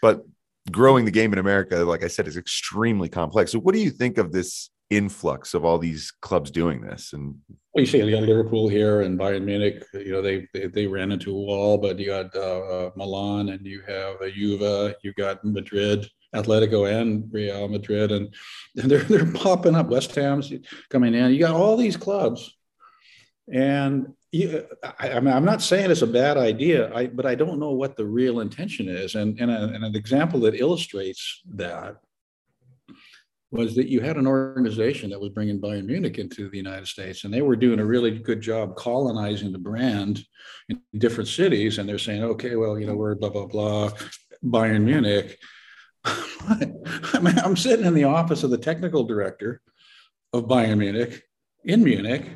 But growing the game in America, like I said, is extremely complex. So, what do you think of this influx of all these clubs doing this and well, you see you got liverpool here and bayern munich you know they they, they ran into a wall but you got uh, uh, milan and you have a juve you got madrid atletico and real madrid and, they're, they're popping up. West ham's coming in. You got all these clubs. And you, I, I mean, I'm not saying it's a bad idea, I, but I don't know what the real intention is. And, and, a, and an example that illustrates that was that you had an organization that was bringing Bayern Munich into the United States, and they were doing a really good job colonizing the brand in different cities. And they're saying, okay, well, you know, we're blah blah blah, Bayern Munich. I mean, I'm sitting in the office of the technical director of Bayern Munich in Munich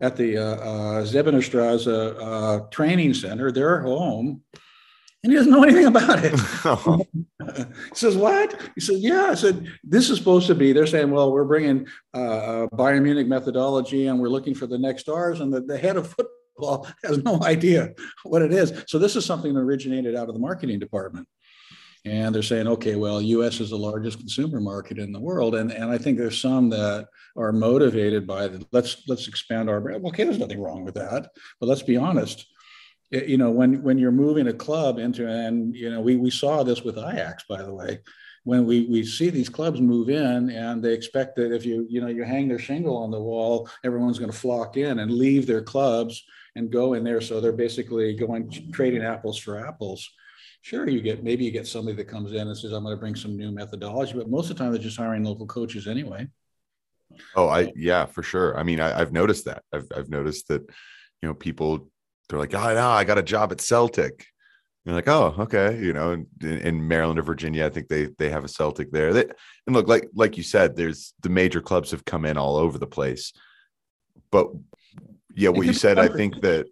at the uh, uh, Säbenerstrasse uh, training center, their home and he doesn't know anything about it. he says, "What?" He says, "Yeah." I said, "This is supposed to be." They're saying, "Well, we're bringing uh, uh, Bayern Munich methodology, and we're looking for the next stars." And the, the head of football has no idea what it is. So this is something that originated out of the marketing department. And they're saying, okay, well, U.S. is the largest consumer market in the world, and and I think there's some that are motivated by the let's let's expand our brand. Okay, there's nothing wrong with that, but let's be honest you know when when you're moving a club into and you know we we saw this with Ajax by the way when we we see these clubs move in and they expect that if you you know you hang their shingle on the wall everyone's going to flock in and leave their clubs and go in there. So they're basically going trading apples for apples. Sure you get maybe you get somebody that comes in and says i'm going to bring some new methodology but most of the time they're just hiring local coaches anyway. Oh i yeah for sure. I mean I, have noticed that. I've, I've noticed that you know people they're like, ah, oh, no, I got a job at Celtic. You're like, oh, okay, you know, in, in, Maryland or Virginia, I think they they have a Celtic there. They, and look, like like you said, there's the major clubs have come in all over the place. But yeah, what you said, I think that.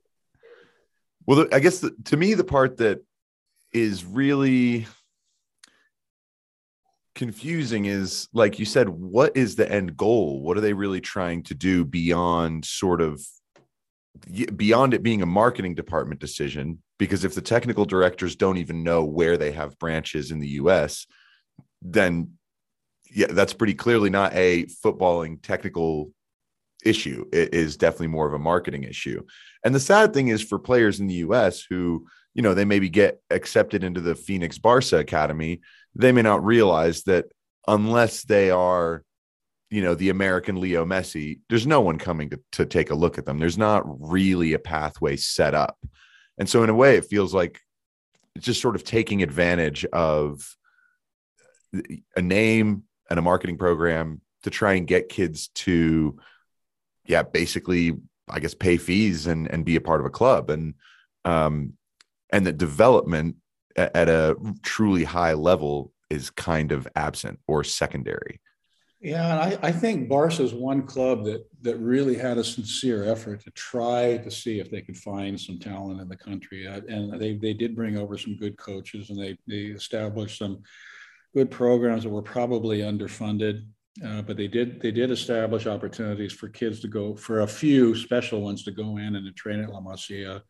Well, I guess the, to me, the part that is really confusing is like you said, what is the end goal? What are they really trying to do beyond sort of beyond it being a marketing department decision because if the technical directors don't even know where they have branches in the US then yeah that's pretty clearly not a footballing technical issue. It is definitely more of a marketing issue. And the sad thing is for players in the US who, you know, they maybe get accepted into the Phoenix Barca Academy, they may not realize that unless they are, you know, the American Leo Messi, there's no one coming to, to take a look at them. There's not really a pathway set up. And so, in a way, it feels like it's just sort of taking advantage of a name and a marketing program to try and get kids to yeah basically i guess pay fees and and be a part of a club and um and the development at, at a truly high level is kind of absent or secondary yeah, and I, I think Barca is one club that that really had a sincere effort to try to see if they could find some talent in the country, uh, and they they did bring over some good coaches, and they they established some good programs that were probably underfunded, uh, but they did they did establish opportunities for kids to go for a few special ones to go in and to train at La Masia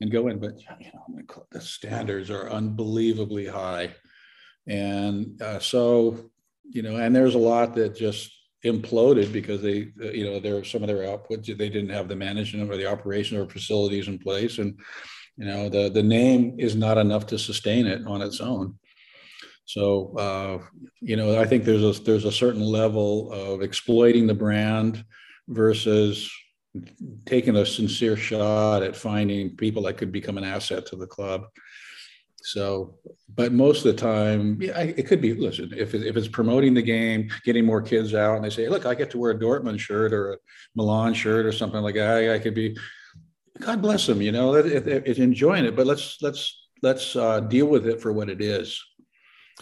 and go in. But you know the standards are unbelievably high, and uh, so you know, and there's a lot that just imploded because they you know there some of their output they didn't have the management or the operation or facilities in place and you know the the name is not enough to sustain it on its own so uh, you know, I think there's a there's a certain level of exploiting the brand versus taking a sincere shot at finding people that could become an asset to the club. So, but most of the time, yeah, it could be. Listen, if if it's promoting the game, getting more kids out, and they say, "Look, I get to wear a Dortmund shirt or a Milan shirt or something like that," I, I could be. God bless them. You know, it, it, it's enjoying it, but let's let's let's uh, deal with it for what it is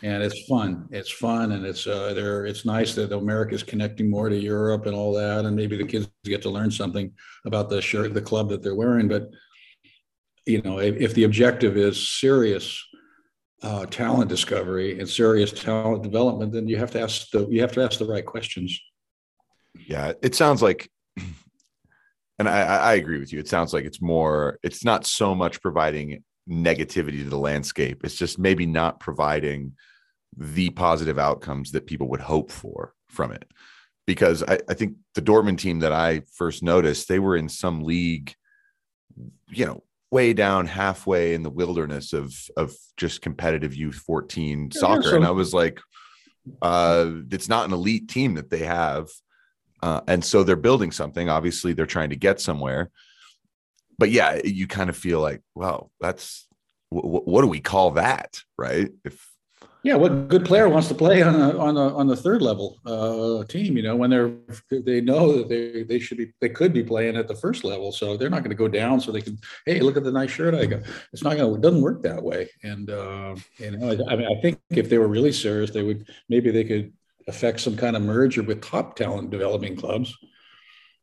and it's fun. It's fun, and it's uh, there. It's nice that America is connecting more to Europe and all that, and maybe the kids get to learn something about the shirt, the club that they're wearing. But you know, if, if the objective is serious uh, talent discovery and serious talent development, then you have to ask the you have to ask the right questions. Yeah, it sounds like, and I, I agree with you. It sounds like it's more. It's not so much providing negativity to the landscape. It's just maybe not providing the positive outcomes that people would hope for from it. Because I, I think the Dortmund team that I first noticed, they were in some league, you know, way down halfway in the wilderness of of just competitive youth 14 yeah, soccer. So- and I was like, uh, it's not an elite team that they have. Uh, and so they're building something. Obviously, they're trying to get somewhere but yeah, you kind of feel like, well, that's w- what do we call that, right? If yeah, what good player wants to play on a, on a, on the third level uh, team? You know, when they're they know that they they should be they could be playing at the first level, so they're not going to go down. So they can, hey, look at the nice shirt I got. It's not going to. It doesn't work that way. And uh, you know, I, I mean, I think if they were really serious, they would maybe they could affect some kind of merger with top talent developing clubs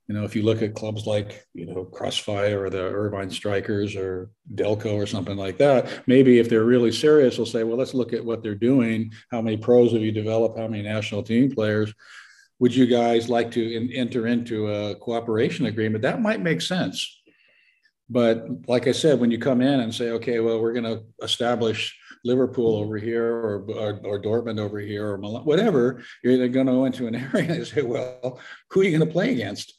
you know, if you look at clubs like, you know, Crossfire or the Irvine Strikers or Delco or something like that, maybe if they're really serious, they'll say, well, let's look at what they're doing. How many pros have you developed? How many national team players? Would you guys like to in, enter into a cooperation agreement? That might make sense. But like I said, when you come in and say, okay, well, we're going to establish Liverpool over here or, or, or, Dortmund over here or Milan, whatever, you're either going to go into an area and say, well, who are you going to play against?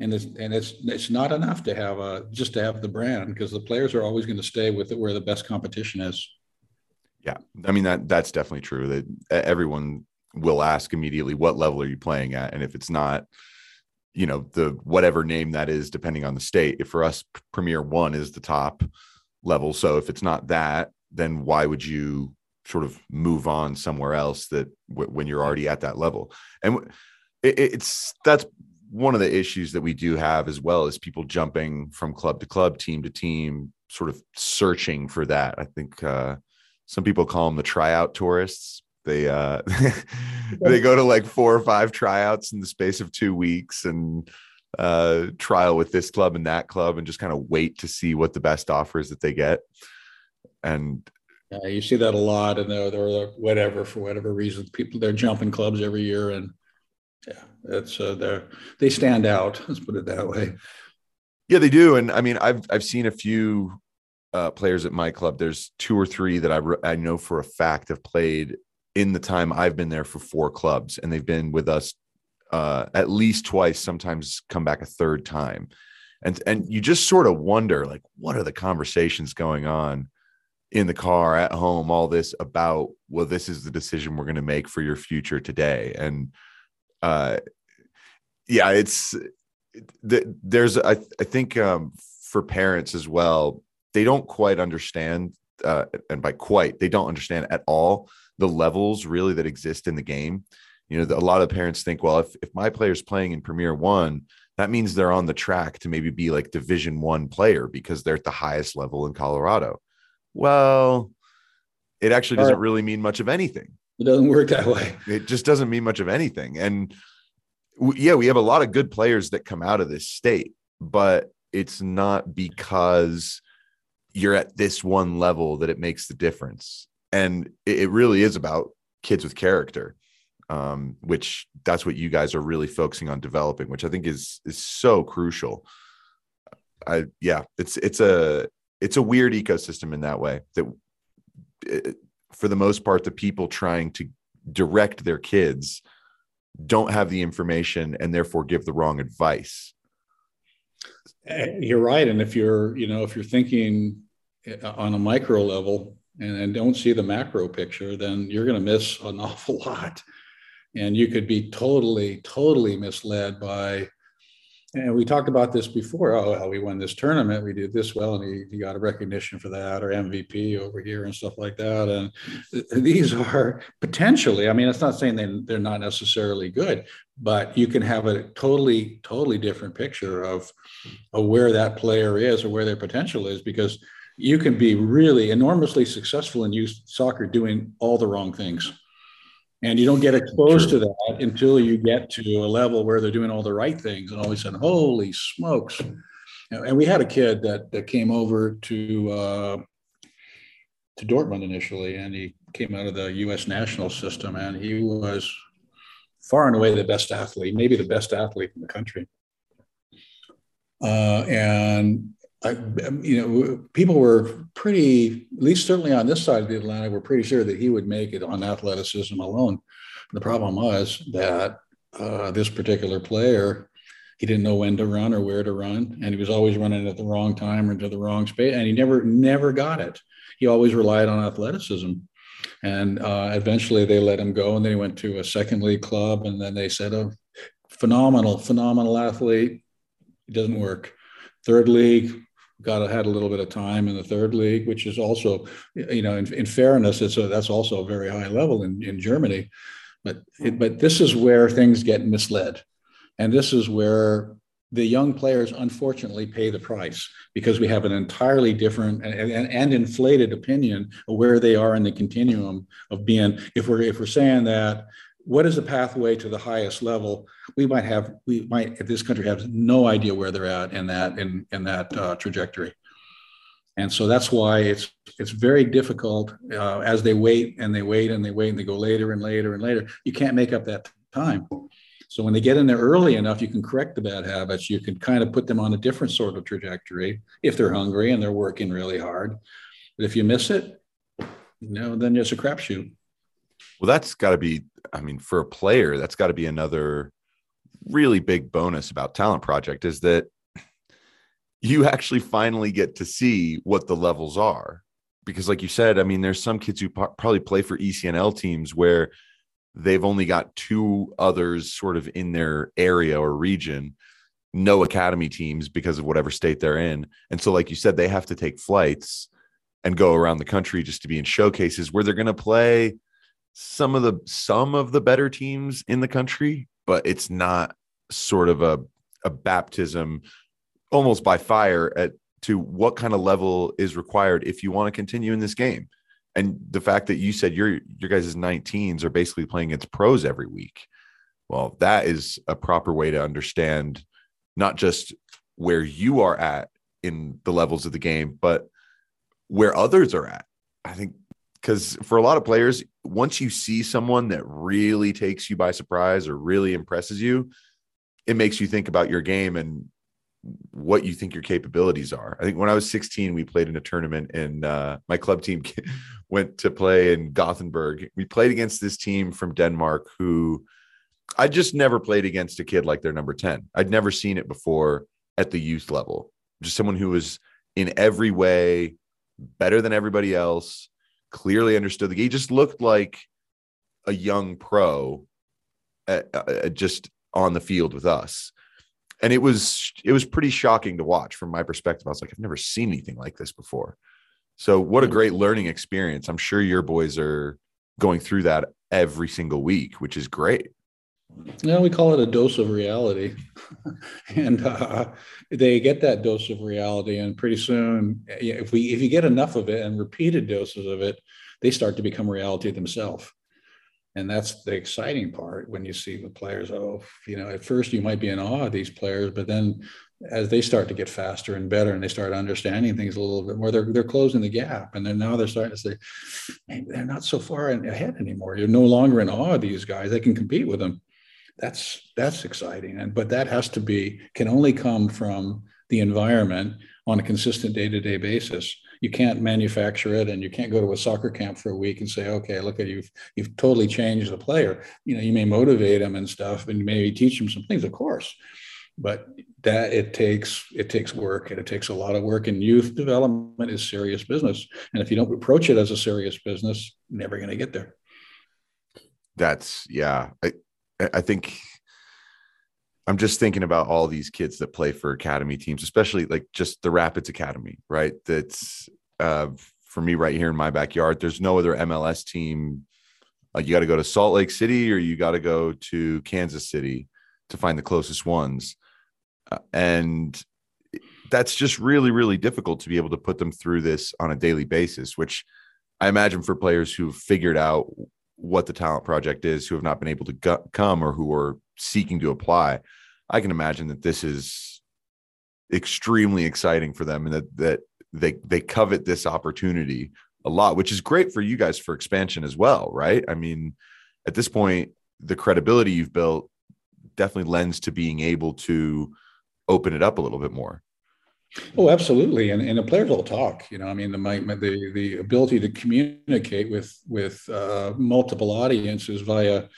And it's and it's it's not enough to have a just to have the brand because the players are always going to stay with it where the best competition is. Yeah, I mean that that's definitely true. That everyone will ask immediately, "What level are you playing at?" And if it's not, you know, the whatever name that is, depending on the state. If for us, Premier One is the top level. So if it's not that, then why would you sort of move on somewhere else that w- when you're already at that level? And it, it's that's one of the issues that we do have as well is people jumping from club to club, team to team, sort of searching for that. I think uh, some people call them the tryout tourists. They uh, they go to like four or five tryouts in the space of two weeks and uh, trial with this club and that club and just kind of wait to see what the best offers that they get. And yeah, you see that a lot, and they're, they're whatever for whatever reason, people they're jumping clubs every year, and yeah, it's uh, they they stand out. Let's put it that way. Yeah, they do, and I mean, I've I've seen a few uh, players at my club. There's two or three that I re- I know for a fact have played in the time I've been there for four clubs, and they've been with us uh, at least twice, sometimes come back a third time. And and you just sort of wonder like what are the conversations going on in the car at home all this about well this is the decision we're going to make for your future today and uh yeah it's there's I, I think um for parents as well they don't quite understand uh and by quite they don't understand at all the levels really that exist in the game you know the, a lot of parents think well if if my player's playing in premier 1 that means they're on the track to maybe be like division 1 player because they're at the highest level in Colorado well, it actually doesn't really mean much of anything. It doesn't work that way. It just doesn't mean much of anything. And w- yeah, we have a lot of good players that come out of this state, but it's not because you're at this one level that it makes the difference. And it, it really is about kids with character. Um, which that's what you guys are really focusing on developing, which I think is is so crucial. I yeah, it's it's a it's a weird ecosystem in that way that it, for the most part the people trying to direct their kids don't have the information and therefore give the wrong advice. Eh, you're right. And if you're you know if you're thinking eh, on a micro level and, and don't see the macro picture then you're going to miss an awful lot. And you could be totally totally misled by and we talked about this before. Oh, well, we won this tournament. We did this well, and he, he got a recognition for that, or MVP over here, and stuff like that. And th- these are potentially. I mean, it's not saying they they're not necessarily good, but you can have a totally totally different picture of of where that player is or where their potential is because you can be really enormously successful in youth soccer doing all the wrong things and you don't get exposed True. to that until you get to a level where they're doing all the right things. And all of a sudden, holy smokes. And we had a kid that, that came over to, uh, to Dortmund initially, and he came out of the US national system, and he was far and away the best athlete, maybe the best athlete in the country. Uh, and I, you know, people were pretty, at least certainly on this side of the Atlantic, were pretty sure that he would make it on athleticism alone. The problem was that uh, this particular player, he didn't know when to run or where to run, and he was always running at the wrong time or into the wrong space, and he never, never got it. He always relied on athleticism. And uh, eventually they let him go, and then he went to a second league club, and then they said, "Oh, phenomenal, phenomenal athlete. It doesn't work." Third league, got had a little bit of time in the third league, which is also, you know, in, in fairness, it's a, that's also a very high level in, in Germany. But it, but this is where things get misled, and this is where the young players unfortunately pay the price because we have an entirely different and, and, and, inflated opinion of where they are in the continuum of being if we're if we're saying that what is the pathway to the highest level? We might have, we might, if this country has no idea where they're at in that, in, in that uh, trajectory. And so that's why it's, it's very difficult uh, as they wait and they wait and they wait and they go later and later and later. You can't make up that time. So when they get in there early enough, you can correct the bad habits. You can kind of put them on a different sort of trajectory if they're hungry and they're working really hard. But if you miss it, you know, then it's a crapshoot. Well, that's got to be, I mean, for a player, that's got to be another really big bonus about Talent Project is that you actually finally get to see what the levels are. Because, like you said, I mean, there's some kids who probably play for ECNL teams where they've only got two others sort of in their area or region, no academy teams because of whatever state they're in. And so, like you said, they have to take flights and go around the country just to be in showcases where they're going to play some of the some of the better teams in the country, but it's not sort of a a baptism almost by fire at to what kind of level is required if you want to continue in this game. And the fact that you said your your guys' 19s are basically playing against pros every week. Well, that is a proper way to understand not just where you are at in the levels of the game, but where others are at. I think because for a lot of players, once you see someone that really takes you by surprise or really impresses you, it makes you think about your game and what you think your capabilities are. I think when I was 16, we played in a tournament and uh, my club team went to play in Gothenburg. We played against this team from Denmark who I just never played against a kid like their number 10. I'd never seen it before at the youth level. Just someone who was in every way better than everybody else, clearly understood the game. He just looked like a young pro at, uh, uh, just on the field with us. And it was it was pretty shocking to watch from my perspective. I was like, I've never seen anything like this before. So what a great learning experience. I'm sure your boys are going through that every single week, which is great. Yeah, we call it a dose of reality, and uh, they get that dose of reality, and pretty soon, if we if you get enough of it and repeated doses of it, they start to become reality themselves. And that's the exciting part when you see the players. Oh, you know, at first you might be in awe of these players, but then as they start to get faster and better and they start understanding things a little bit more, they're, they're closing the gap. And then now they're starting to say, they're not so far ahead anymore. You're no longer in awe of these guys. They can compete with them. That's that's exciting. And but that has to be can only come from the environment on a consistent day-to-day basis. You can't manufacture it and you can't go to a soccer camp for a week and say, okay, look at you've you've totally changed the player. You know, you may motivate them and stuff and maybe teach them some things, of course but that it takes it takes work and it takes a lot of work and youth development is serious business and if you don't approach it as a serious business you're never going to get there that's yeah i i think i'm just thinking about all these kids that play for academy teams especially like just the rapids academy right? That's uh for me right here in my backyard there's no other mls team. Like you got to go to salt lake city or you got to go to kansas city to find the closest ones. Uh, and that's just really really difficult to be able to put them through this on a daily basis which i imagine for players who've figured out what the talent project is who have not been able to go- come or who are seeking to apply i can imagine that this is extremely exciting for them and that that they they covet this opportunity a lot which is great for you guys for expansion as well right i mean at this point the credibility you've built definitely lends to being able to open it up a little bit more. Oh, absolutely, and and the players all talk. You know, I mean, the the the ability to communicate with with uh, multiple audiences via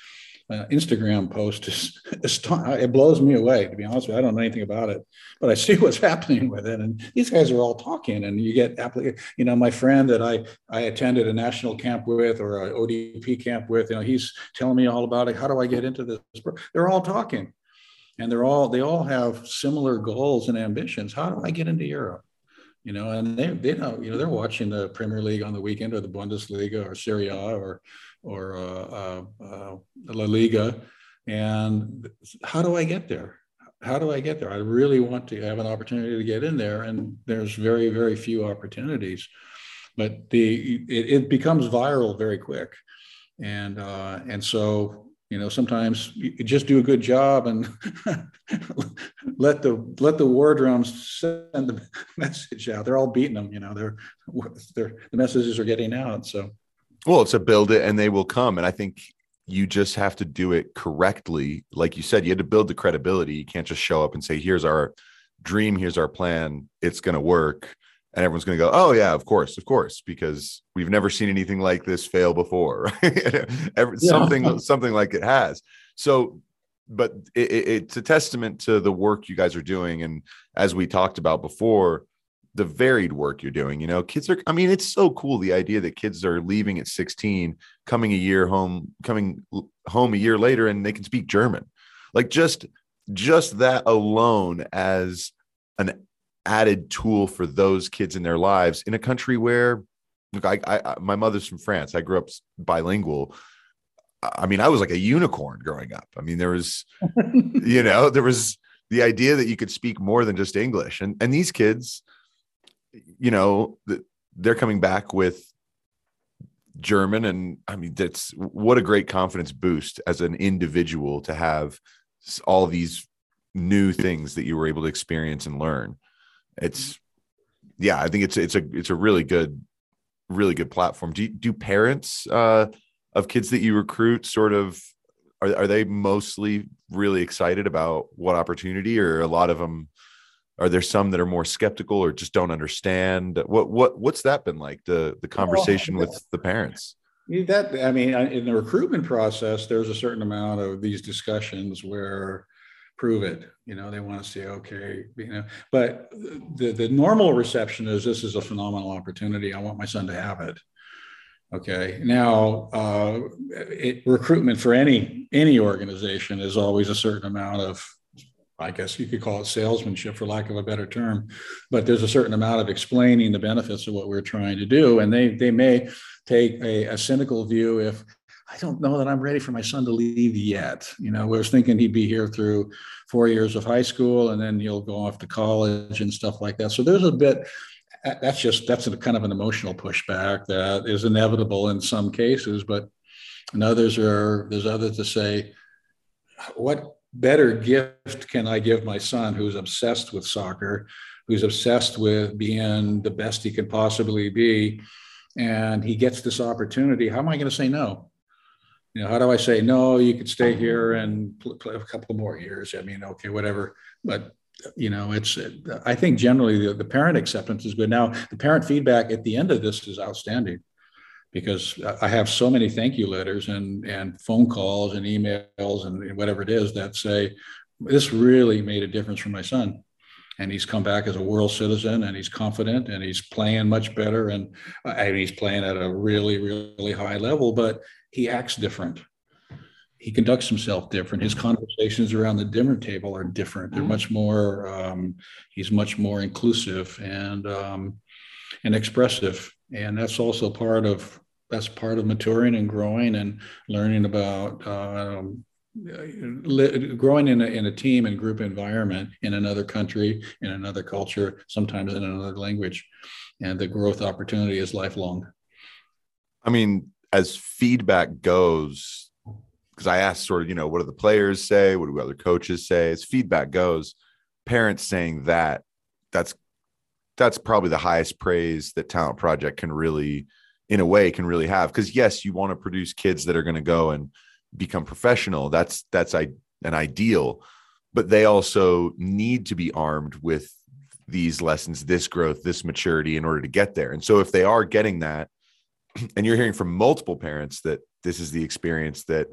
uh, Instagram post is, is it blows me away. To be honest with you, I don't know anything about it, but I see what's happening with it, and these guys are all talking, and you get You know, my friend that I I attended a national camp with or an ODP camp with, you know, he's telling me all about it. How do I get into this? They're all talking and they're all they all have similar goals and ambitions. How do I get into Europe? You know, and they they know you know they're watching the Premier League on the weekend or the Bundesliga or Serie A or or uh, uh, uh, La Liga, and how do I get there? How do I get there? I really want to have an opportunity to get in there, and there's very very few opportunities, but the it, it becomes viral very quick, and uh, and so you know sometimes you just do a good job and let the let the war drums send the message out. They're all beating them you know they're they're the messages are getting out so. Well it's a build it and they will come and i think you just have to do it correctly. Like you said you had to build the credibility. You can't just show up and say here's our dream here's our plan it's going to work and everyone's going to go, "Oh yeah, of course, of course," because we've never seen anything like this fail before, right? Every, yeah. Something, something like it has. So, but it, it, it's a testament to the work you guys are doing, and as we talked about before, the varied work you're doing. You know, kids are. I mean, it's so cool the idea that kids are leaving at 16, coming a year home, coming home a year later, and they can speak German. Like just, just that alone as an added tool for those kids in their lives in a country where look I, I my mother's from france. I grew up bilingual. I mean i was like a unicorn growing up. I mean there was you know there was the idea that you could speak more than just english. And and these kids you know they're coming back with german. And i mean that's what a great confidence boost as an individual to have all these new things that you were able to experience and learn it's yeah i think it's it's a it's a really good really good platform. Do do parents uh of kids that you recruit sort of are, are they mostly really excited about what opportunity or a lot of them are there some that are more skeptical or just don't understand? What what what's that been like the the conversation with the parents? That I mean, in the recruitment process, there's a certain amount of these discussions where prove it. You know, they want to say, okay, you know, but the the normal reception is this is a phenomenal opportunity. I want my son to have it. Okay. Now, uh, it, recruitment for any any organization is always a certain amount of, I guess you could call it salesmanship, for lack of a better term. But there's a certain amount of explaining the benefits of what we're trying to do, and they they may take a, a cynical view if I don't know that I'm ready for my son to leave yet. You know, I was thinking he'd be here through four years of high school, and then he'll go off to college and stuff like that. So there's a bit that's just that's a kind of an emotional pushback that is inevitable in some cases, but in others are there's others to say, what better gift can I give my son who's obsessed with soccer, who's obsessed with being the best he can possibly be, and he gets this opportunity? How am I going to say no? You know, how do I say no? You could stay here and play a couple more years. I mean, okay, whatever. But you know it's i think generally the, the parent acceptance is good now the parent feedback at the end of this is outstanding because i have so many thank you letters and and phone calls and emails and whatever it is that say this really made a difference for my son and he's come back as a world citizen and he's confident and he's playing much better and, and he's playing at a really really high level but he acts different he conducts himself different. His conversations around the dinner table are different. They're mm-hmm. much more. Um, he's much more inclusive and um, and expressive, and that's also part of that's part of maturing and growing and learning about. Um, growing in a, in a team and group environment in another country in another culture sometimes in another language and the growth opportunity is lifelong i mean as feedback goes because I asked sort of, you know, what do the players say? What do other coaches say? As feedback goes, parents saying that that's that's probably the highest praise that Talent Project can really, in a way, can really have. Because yes, you want to produce kids that are going to go and become professional. That's that's an ideal, but they also need to be armed with these lessons, this growth, this maturity in order to get there. And so if they are getting that, and you're hearing from multiple parents that this is the experience that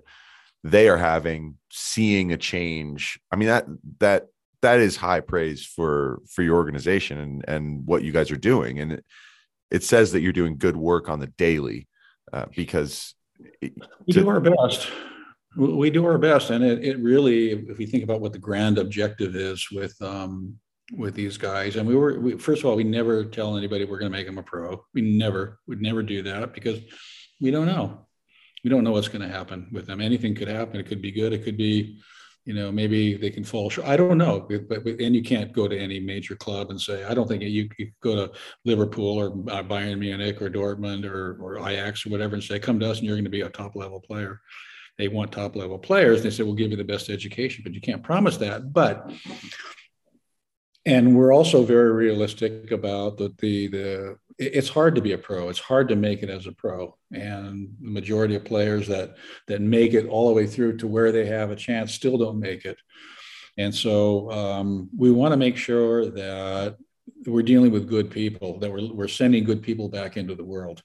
they are having seeing a change. I mean that that that is high praise for for your organization and and what you guys are doing. And it, it says that you're doing good work on the daily uh, because it, we to, do our best. We do our best. And it, it really if we think about what the grand objective is with um with these guys and we were we, first of all we never tell anybody we're going to make them a pro we never would never do that because we don't know we don't know what's going to happen with them. Anything could happen. It could be good. It could be, you know, maybe they can fall short. I don't know. But, but and you can't go to any major club and say, I don't think you, you go to Liverpool or uh, Bayern Munich or Dortmund or, or Ajax or whatever and say, come to us and you're going to be a top level player. They want top level players. They say, we'll give you the best education, but you can't promise that. But and we're also very realistic about the, the the it's hard to be a pro. It's hard to make it as a pro. And the majority of players that that make it all the way through to where they have a chance still don't make it. And so um, we want to make sure that we're dealing with good people that we're, we're sending good people back into the world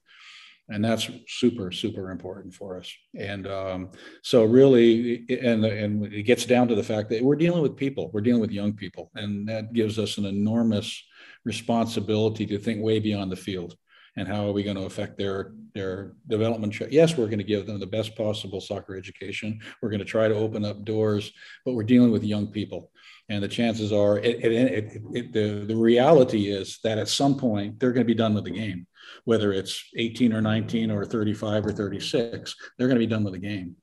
and that's super super important for us. And um, so really and and it gets down to the fact that we're dealing with people. We're dealing with young people. And that gives us an enormous responsibility to think way beyond the field. And how are we going to affect their their development yes we're going to give them the best possible soccer education. We're going to try to open up doors but we're dealing with young people. And the chances are it, it, it, the, the reality is that at some point they're going to be done with the game whether it's 18 or 19 or 35 or 36 they're going to be done with the game.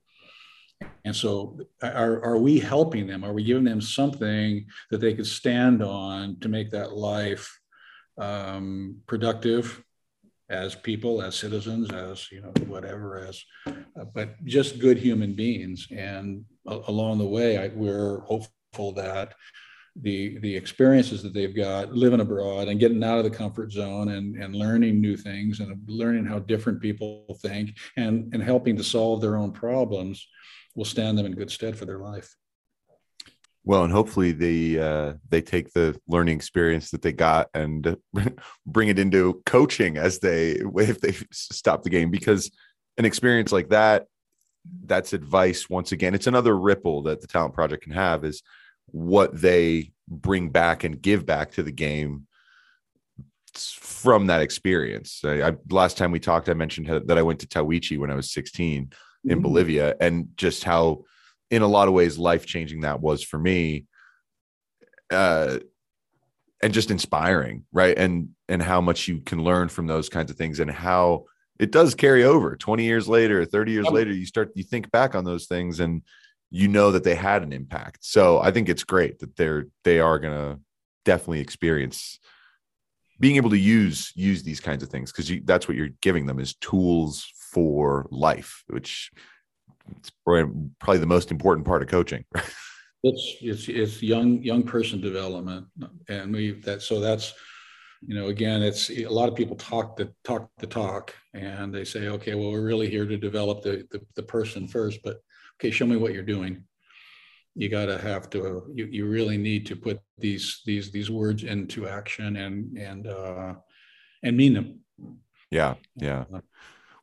And so are, are we helping them? Are we giving them something that they could stand on to make that life um, productive as people as citizens as you know whatever as uh, but just good human beings? And along the way I, we're hopeful that the the experiences that they've got living abroad and getting out of the comfort zone and and learning new things and learning how different people think and and helping to solve their own problems will stand them in good stead for their life well and hopefully they uh, they take the learning experience that they got and bring it into coaching as they if they stop the game because an experience like that, that's advice once again. It's another ripple that the talent project can have is what they bring back and give back to the game from that experience. I, I, last time we talked, I mentioned that I went to Tawichi when I was 16 in mm-hmm. Bolivia, and just how, in a lot of ways, life changing that was for me. Uh, and just inspiring, right? And and how much you can learn from those kinds of things, and how it does carry over. Twenty years later, thirty years later, you start you think back on those things, and you know that they had an impact. So I think it's great that they're they are gonna definitely experience being able to use use these kinds of things because that's what you're giving them is tools for life, which it's probably the most important part of coaching. it's it's it's young young person development, and we that so that's you know again it's a lot of people talk the talk the talk and they say okay well we're really here to develop the the, the person first but okay show me what you're doing. You got to have to you, you really need to put these these these words into action and and uh and mean them. Yeah yeah. Uh,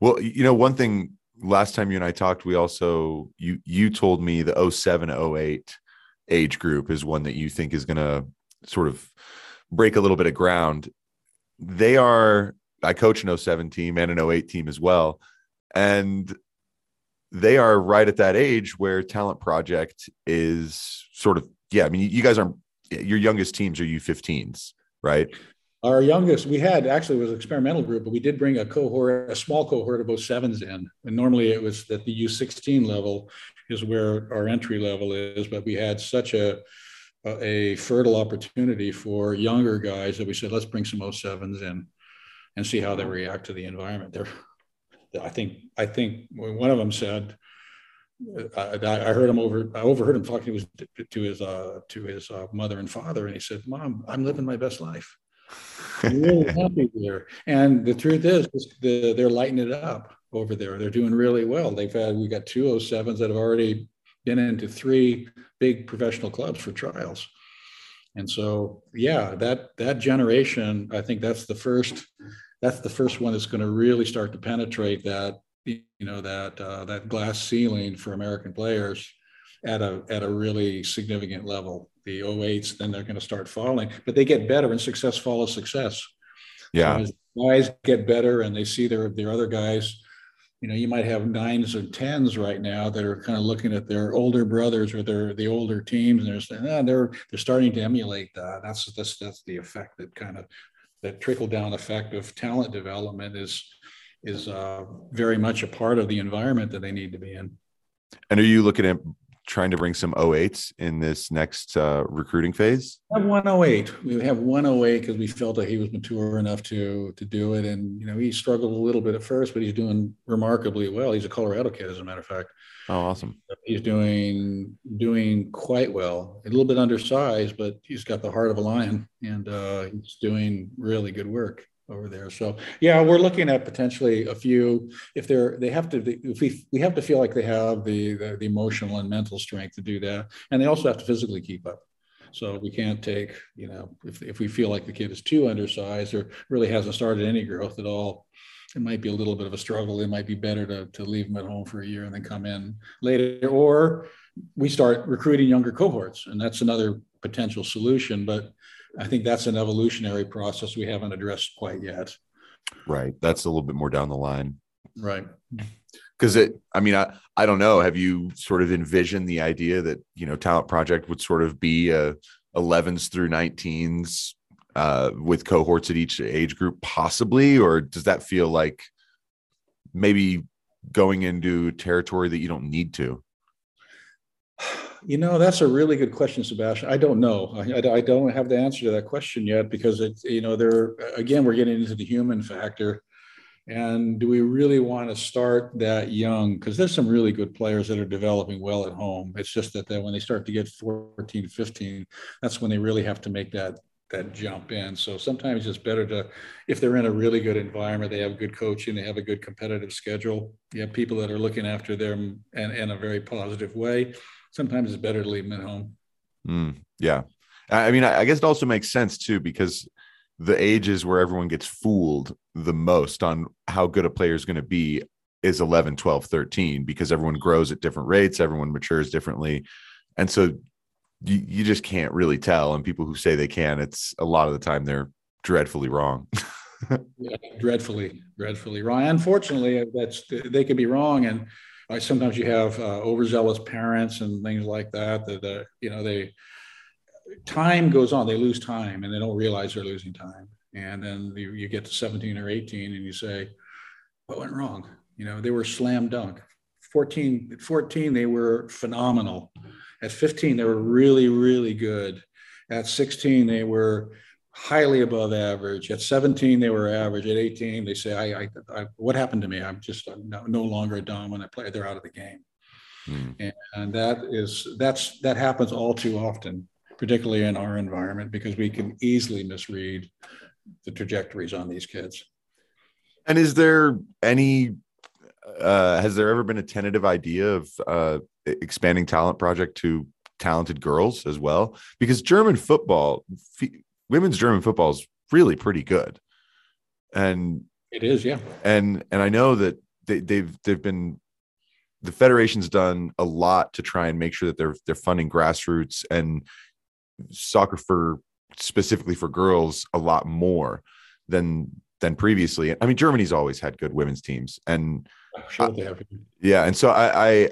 well you know one thing last time you and i talked we also you you told me the 07 08 age group is one that you think is going to sort of break a little bit of ground. They are i coach an 07 team and an 08 team as well. And they are right at that age where talent project is sort of yeah i mean you guys aren't your youngest teams are u15s right? Our youngest we had actually was experimental group but we did bring a cohort a small cohort of both sevens in. And normally it was at the u16 level is where our entry level is but we had such a a fertile opportunity for younger guys that we said let's bring some 07s in and see how they react to the environment. They're I think I think one of them said, I, I heard him over. I overheard him talking to his to his uh, to his uh, mother and father, and he said, "Mom, I'm living my best life. I'm really happy there." And the truth is, the, they're lighting it up over there. They're doing really well. They've had we got two oh sevens that have already been into three big professional clubs for trials. And so, yeah, that that generation, I think that's the first that's the first one that's going to really start to penetrate that you know that uh, that glass ceiling for American players at a at a really significant level. The 08s, then they're going to start falling, but they get better, and success follows success. Yeah, so guys get better, and they see their their other guys. You know, you might have nines or tens right now that are kind of looking at their older brothers or their the older teams, and they're saying, ah, they're they're starting to emulate that. That's that's that's the effect that kind of that trickle down effect of talent development is is uh, very much a part of the environment that they need to be in. And are you looking at trying to bring some 08s in this next uh, recruiting phase? We have 108. We have 108 because we felt that he was mature enough to to do it. And you know, he struggled a little bit at first, but he's doing remarkably well. He's a Colorado kid, as a matter of fact. Oh, awesome! He's doing doing quite well. A little bit undersized, but he's got the heart of a lion, and uh, he's doing really good work over there. So yeah, we're looking at potentially a few. If they're they have to, if we we have to feel like they have the, the the, emotional and mental strength to do that, and they also have to physically keep up. So we can't take you know if if we feel like the kid is too undersized or really hasn't started any growth at all. It might be a little bit of a struggle. It might be better to, to leave them at home for a year and then come in later. Or we start recruiting younger cohorts, and that's another potential solution. But I think that's an evolutionary process we haven't addressed quite yet. Right. That's a little bit more down the line. Right. Because it, I mean, I, I don't know. Have you sort of envisioned the idea that, you know, Talent Project would sort of be a 11s through 19s uh, with cohorts at each age group, possibly? Or does that feel like maybe going into territory that you don't need to? You know, that's a really good question, Sebastian. I don't know. I, I, don't have the answer to that question yet because it's, you know, there, again, we're getting into the human factor. And do we really want to start that young? Because there's some really good players that are developing well at home. It's just that when they start to get 14, 15, that's when they really have to make that that jump in. So sometimes it's better to, if they're in a really good environment, they have good coaching, they have a good competitive schedule, you have people that are looking after them and in a very positive way sometimes it's better to leave them at home. Mm, yeah. I mean, I guess it also makes sense too, because the ages where everyone gets fooled the most on how good a player is going to be is 11 12 13 because everyone grows at different rates everyone matures differently and so you, you just can't really tell and people who say they can it's a lot of the time they're dreadfully wrong yeah, dreadfully dreadfully wrong unfortunately that's they could be wrong and uh, sometimes you have uh, overzealous parents and things like that that uh, you know they time goes on they lose time and they don't realize they're losing time and then you, you get to 17 or 18 and you say what went wrong you know, they were slam dunk. 14, 14, they were phenomenal. At 15, they were really, really good. At 16, they were highly above average. At 17, they were average. At 18, they say, I, I, I what happened to me? I'm just no, no, longer a dominant player. They're out of the game. Mm. And, and that is, that's, that happens all too often, particularly in our environment, because we can easily misread the trajectories on these kids. And is there any uh, has there ever been a tentative idea of uh, expanding talent project to talented girls as well? Because German football, f- women's German football is really pretty good, and it is, yeah. And and I know that they, they've they've been the federation's done a lot to try and make sure that they're they're funding grassroots and soccer for specifically for girls a lot more than than previously. I mean, Germany's always had good women's teams, and sure they have. Yeah, and so I, I,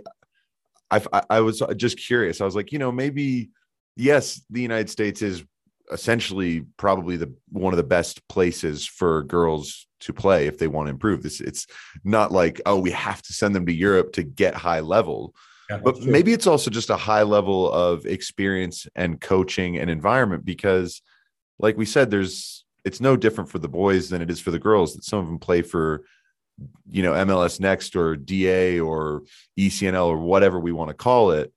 I, I was just curious. I was like, you know, maybe yes, the United States is essentially probably the one of the best places for girls to play if they want to improve. This it's not like oh we have to send them to Europe to get high level. Yeah, but true. maybe it's also just a high level of experience and coaching and environment because like we said there's it's no different for the boys than it is for the girls that some of them play for you know MLS Next or DA or ECNL or whatever we want to call it.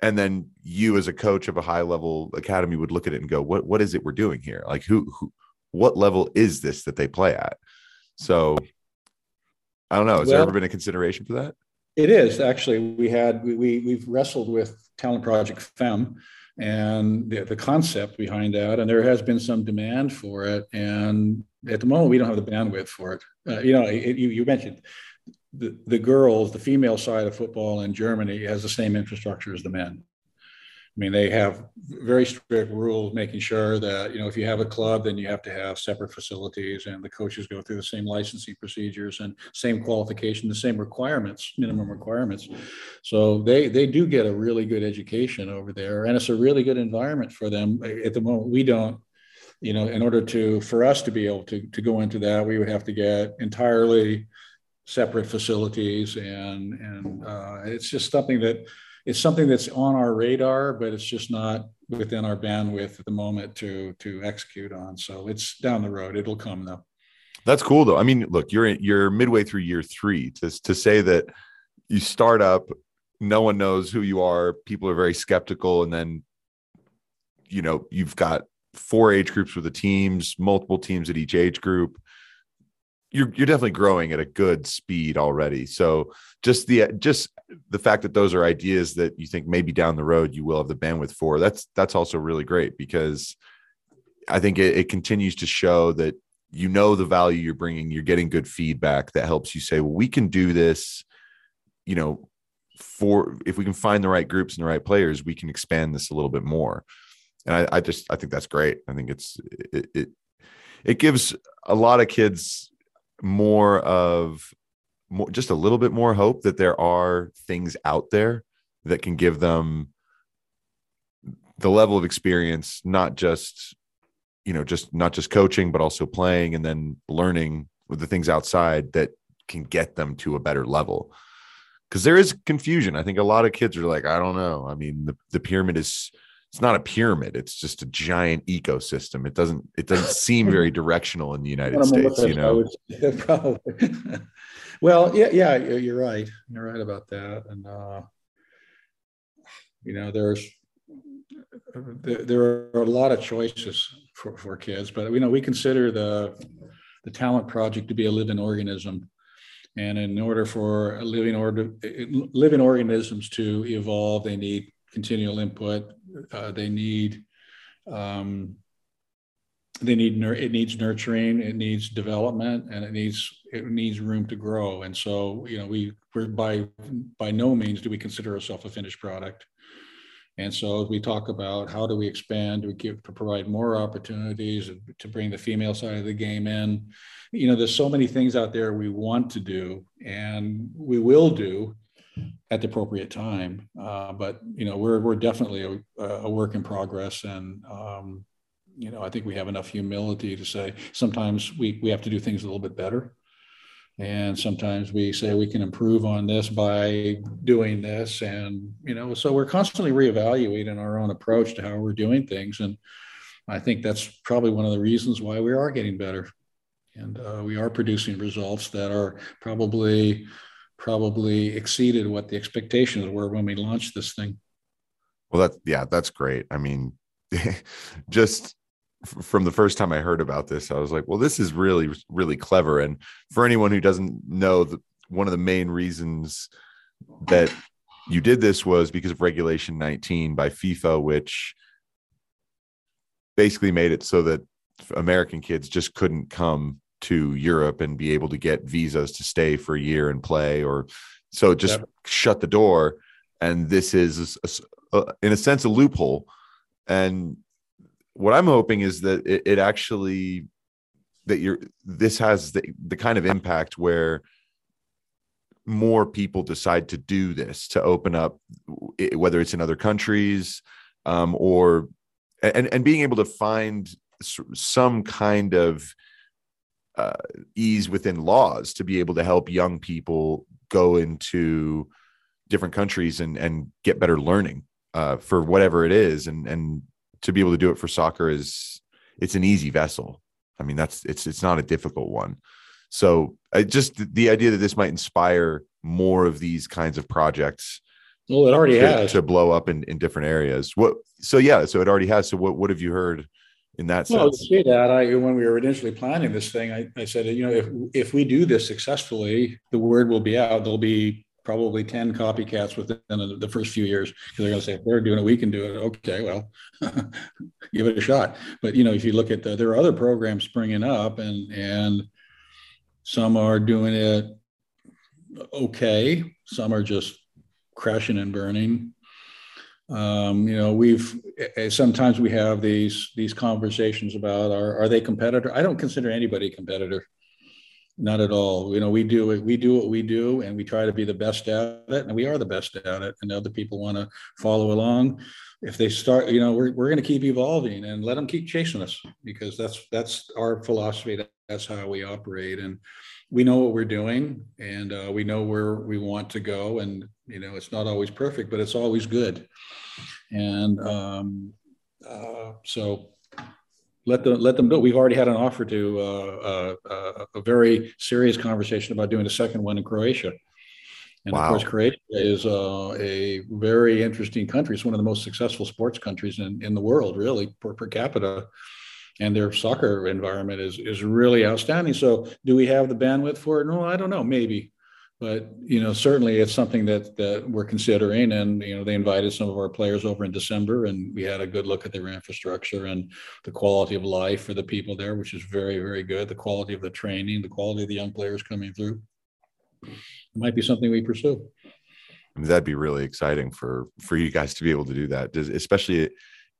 And then you as a coach of a high level academy would look at it and go what what is it we're doing here? Like who, who what level is this that they play at? So i don't know. Has well, there ever been a consideration for that? It is. Actually we had we, we we've wrestled with talent project fem and the, the concept behind that and there has been some demand for it and at the moment we don't have the bandwidth for it uh, you know it, you, you mentioned the, the girls the female side of football in germany has the same infrastructure as the men I mean, they have very strict rules, making sure that you know if you have a club, then you have to have separate facilities, and the coaches go through the same licensing procedures and same qualification, the same requirements, minimum requirements. So they they do get a really good education over there, and it's a really good environment for them. At the moment, we don't. You know, in order to for us to be able to to go into that, we would have to get entirely separate facilities, and and uh, it's just something that it's something that's on our radar, but it's just not within our bandwidth at the moment to to execute on. So it's down the road. It'll come though. That's cool though. I mean, look, you're you're midway through year three. To to say that you start up, no one knows who you are. People are very skeptical, and then you know you've got four age groups with the teams, multiple teams at each age group you're you're definitely growing at a good speed already. So just the just the fact that those are ideas that you think maybe down the road you will have the bandwidth for that's that's also really great because I think it, it continues to show that you know the value you're bringing. You're getting good feedback that helps you say, well, we can do this. You know, for if we can find the right groups and the right players, we can expand this a little bit more. And I, I just I think that's great. I think it's it, it it gives a lot of kids more of more, just a little bit more hope that there are things out there that can give them the level of experience not just you know just not just coaching but also playing and then learning with the things outside that can get them to a better level. Because there is confusion. I think a lot of kids are like i don't know. I mean the, the pyramid is it's not a pyramid it's just a giant ecosystem. It doesn't it doesn't seem very directional in the united states you know? probably. Well yeah yeah you're right. You're right about that and uh you know there's there, there are a lot of choices for, for kids but you know we consider the the talent project to be a living organism. And in order for living order living organisms to evolve they need continual input. Uh, they need um, they need it needs nurturing, it needs development, and it needs it needs room to grow. And so, you know, we we're by by no means do we consider ourselves a finished product. And so we talk about how do we expand, do we give to provide more opportunities to bring the female side of the game in. You know, there's so many things out there we want to do and we will do at the appropriate time. Uh, but you know, we're we're definitely a, a work in progress, and um, you know, I think we have enough humility to say sometimes we we have to do things a little bit better. And sometimes we say we can improve on this by doing this. And, you know, so we're constantly reevaluating our own approach to how we're doing things. And I think that's probably one of the reasons why we are getting better. And uh, we are producing results that are probably probably exceeded what the expectations were when we launched this thing. Well, that's yeah, that's great. I mean, just from the first time I heard about this, I was like, well, this is really, really clever. And for anyone who doesn't know, the, one of the main reasons that you did this was because of Regulation 19 by FIFA, which basically made it so that American kids just couldn't come to Europe and be able to get visas to stay for a year and play, or so just shut the door. And this is, a, a, in a sense, a loophole. And what I'm hoping is that it, it actually that you're this has the, the kind of impact where more people decide to do this to open up whether it's in other countries um, or and and being able to find some kind of uh, ease within laws to be able to help young people go into different countries and and get better learning uh, for whatever it is and and to be able to do it for soccer is it's an easy vessel. I mean, that's it's it's not a difficult one. So I just the idea that this might inspire more of these kinds of projects. Well, it already to, has to blow up in, in different areas. What? So yeah, so it already has. So what? What have you heard in that well, sense? see that I when we were initially planning this thing, I, I said, you know, if if we do this successfully, the word will be out. There'll be probably 10 copycats within the first few years. Because they're going to say if they're doing it we can do it. Okay well give it a shot. But you know if you look at the, there are other programs springing up and and some are doing it okay. Some are just crashing and burning um, you know we've sometimes we have these these conversations about are, are they competitor i don't consider anybody a competitor not at all. You know, we do it. We do what we do, and we try to be the best at it, and we are the best at it. And other people want to follow along. If they start, you know, we're we're going to keep evolving and let them keep chasing us because that's that's our philosophy. That's how we operate, and we know what we're doing, and uh, we know where we want to go. And you know, it's not always perfect, but it's always good. And um, uh, so let them let them do it. We've already had an offer to uh, uh, uh, a very serious conversation about doing a second one in Croatia. And wow. of course, Croatia is uh, a very interesting country. It's one of the most successful sports countries in, in the world, really, per, per capita. And their soccer environment is is really outstanding. So, do we have the bandwidth for it? No, I don't know. Maybe, but you know certainly it's something that that we're considering and you know they invited some of our players over in december and we had a good look at their infrastructure and the quality of life for the people there which is very very good. The quality of the training the quality of the young players coming through. It might be something we pursue. I mean, that'd be really exciting for for you guys to be able to do that. Especially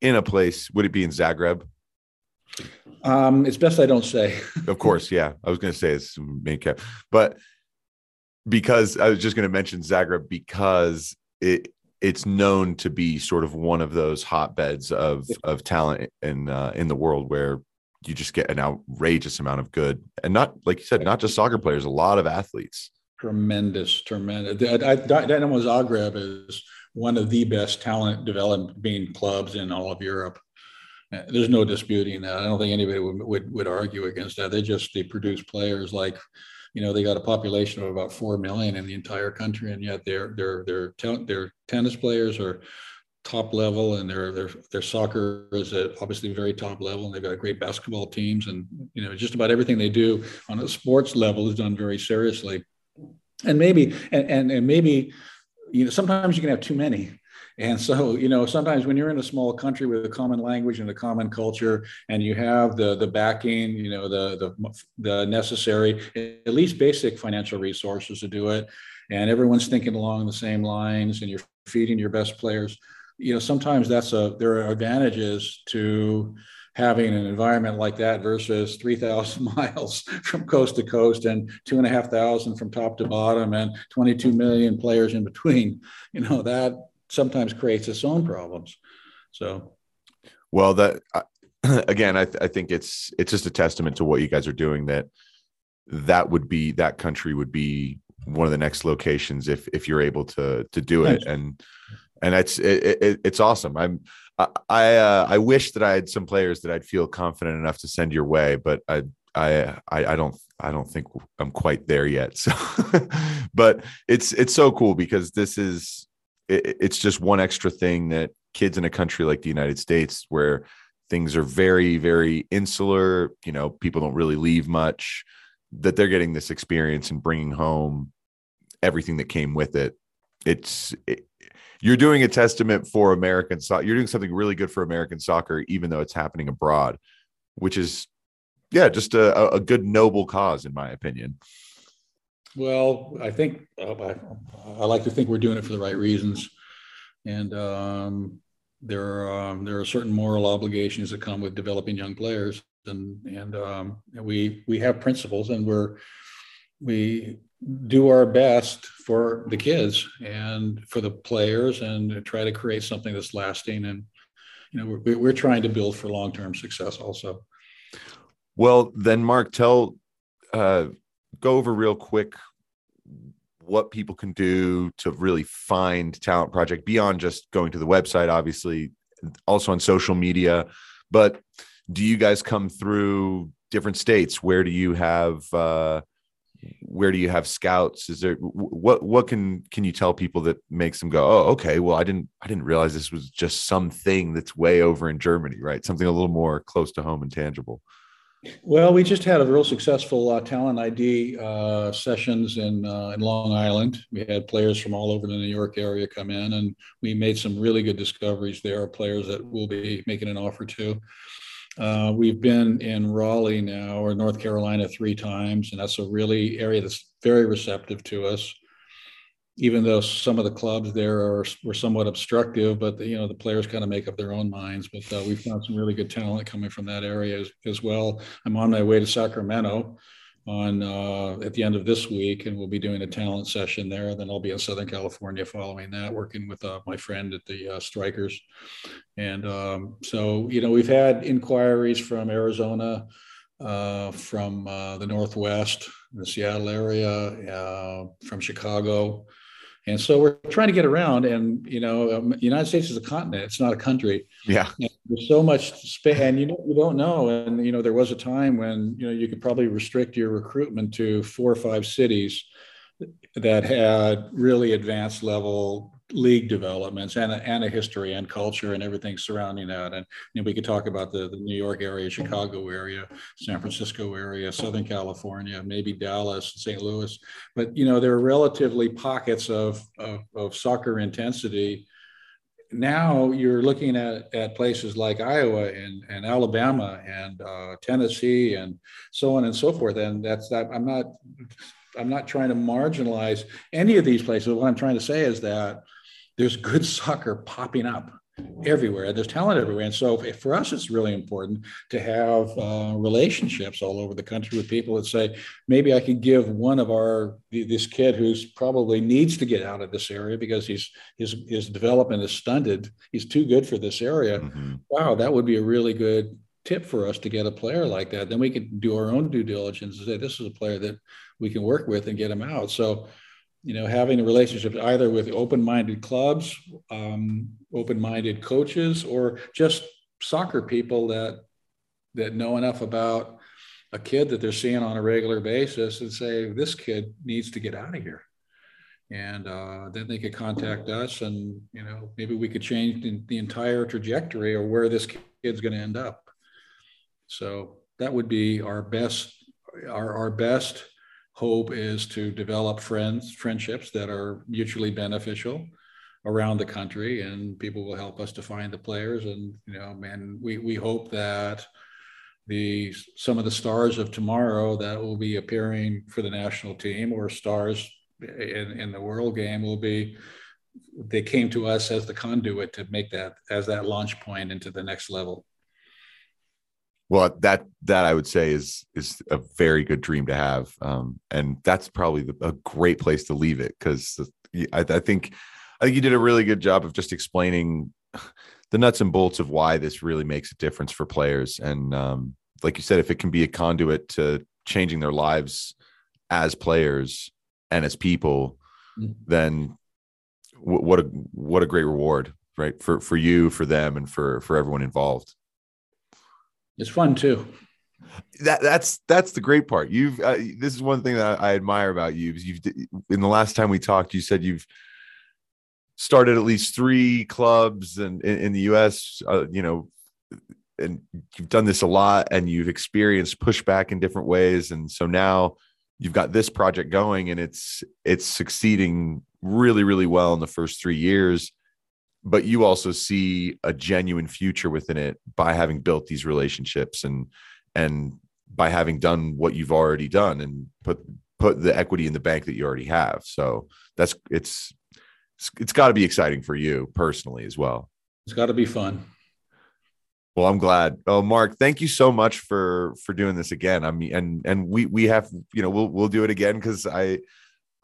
in a place would it be in zagreb? Um, it's best I don't say. of course, yeah. I was going to say it's main cap, but because I was just going to mention Zagreb because it it's known to be sort of one of those hotbeds of of talent in uh, in the world where you just get an outrageous amount of good and not like you said not just soccer players a lot of athletes. Tremendous tremendous. Dynamo Zagreb is one of the best talent developing clubs in all of Europe. Uh, there's no disputing that. I don't think anybody would, would, would argue against that. They just they produce players like you know they got a population of about four million in the entire country, and yet their their their their tennis players are top level, and their their their soccer is at obviously very top level, and they've got great basketball teams, and you know just about everything they do on a sports level is done very seriously, and maybe and and, and maybe you know sometimes you can have too many And so, you know, sometimes when you're in a small country with a common language and a common culture, and you have the the backing, you know, the the the necessary, at least basic financial resources to do it, and everyone's thinking along the same lines, and you're feeding your best players, you know, sometimes that's a there are advantages to having an environment like that versus 3,000 miles from coast to coast and two and a half thousand from top to bottom and 22 million players in between. You know, that sometimes creates its own problems. So, well, that again, I, th- I think it's it's just a testament to what you guys are doing. That that would be that country would be one of the next locations if if you're able to to do it, and and it's it, it, it's awesome. I'm I uh, I wish that I had some players that I'd feel confident enough to send your way, but I I I, I don't I don't think I'm quite there yet. So, but it's it's so cool because this is it, it's just one extra thing that kids in a country like the United States where things are very very insular you know people don't really leave much that they're getting this experience and bringing home everything that came with it. It's it, you're doing a testament for american soccer you're doing something really good for american soccer even though it's happening abroad which is yeah just a, a good noble cause in my opinion well, I think uh, I, I, like to think we're doing it for the right reasons, and um, there are um, there are certain moral obligations that come with developing young players, and and, um, we we have principles, and we're we do our best for the kids and for the players, and try to create something that's lasting, and you know we're we're trying to build for long term success also. Well, then, Mark, tell. Uh go over real quick what people can do to really find talent project beyond just going to the website obviously also on social media. But do you guys come through different states? Where do you have uh where do you have scouts? Is there what what can can you tell people that makes them go oh okay well i didn't i didn't realize this was just something that's way over in germany right? Something a little more close to home and tangible well, we just had a real successful uh, talent ID uh, sessions in uh, in Long Island. We had players from all over the New York area come in, and we made some really good discoveries there. Players that we'll be making an offer to. Uh, we've been in Raleigh now or North Carolina three times, and that's a really area that's very receptive to us even though some of the clubs there are were somewhat obstructive, but the, you know the players kind of make up their own minds. But uh, we found some really good talent coming from that area as, as well. I'm on my way to Sacramento on uh, at the end of this week, and we'll be doing a talent session there. Then I'll be in Southern California following that, working with uh, my friend at the uh, Strikers. And um, so you know we've had inquiries from Arizona. Uh, from uh, the Northwest, the Seattle area, from Chicago, and so we're trying to get around, and you know, um, United States is a continent; it's not a country. Yeah, and there's so much space, and you know, you don't know. And you know, there was a time when you know you could probably restrict your recruitment to four or five cities that had really advanced level league developments and a, and a history and culture and everything surrounding that. And you know, we could talk about the, the New York area, Chicago area, San Francisco area, Southern California, maybe Dallas, St. Louis. But you know, there are relatively pockets of, of, of soccer intensity. Now you're looking at, at places like Iowa and, and Alabama and uh, Tennessee and so on and so forth. And that's that I'm not I'm not trying to marginalize any of these places. What I'm trying to say is that there's good soccer popping up everywhere. There's talent everywhere. And so for us, it's really important to have uh, relationships all over the country with people that say, maybe I could give one of our, this kid who's probably needs to get out of this area because he's, his, his development is stunted. He's too good for this area. Mm-hmm. Wow, that would be a really good tip for us to get a player like that. Then we could do our own due diligence and say, this is a player that we can work with and get him out. So you know, having a relationship either with open-minded clubs, um, open-minded coaches, or just soccer people that that know enough about a kid that they're seeing on a regular basis and say this kid needs to get out of here. And uh, then they could contact us and you know maybe we could change the, the entire trajectory or where this kid's going to end up. So that would be our best our, our best hope is to develop friends, friendships that are mutually beneficial. around the country, and people will help us to find the players. And you know, man, we we hope that the some of the stars of tomorrow that will be appearing for the national team or stars in, in the world game will be they came to us as the conduit to make that as that launch point into the next level well that that i would say is is a very good dream to have um, and that's probably the, a great place to leave it because I, I think i think you did a really good job of just explaining the nuts and bolts of why this really makes a difference for players and um, like you said if it can be a conduit to changing their lives as players and as people mm-hmm. then w- what a what a great reward right for for you for them and for for everyone involved it's fun too. That that's that's the great part. You've uh, this is one thing that I, I admire about you you've in the last time we talked you said you've started at least three clubs and in, in the us uh, you know and you've done this a lot and you've experienced pushback in different ways. And so now you've got this project going and it's it's succeeding really really well in the first 3 years but you also see a genuine future within it by having built these relationships and and by having done what you've already done and put put the equity in the bank that you already have so that's it's it's, it's got to be exciting for you personally as well it's got to be fun well, I'm glad. Oh, Mark, thank you so much for for doing this again. I mean, and and we we have you know we'll we'll do it again because I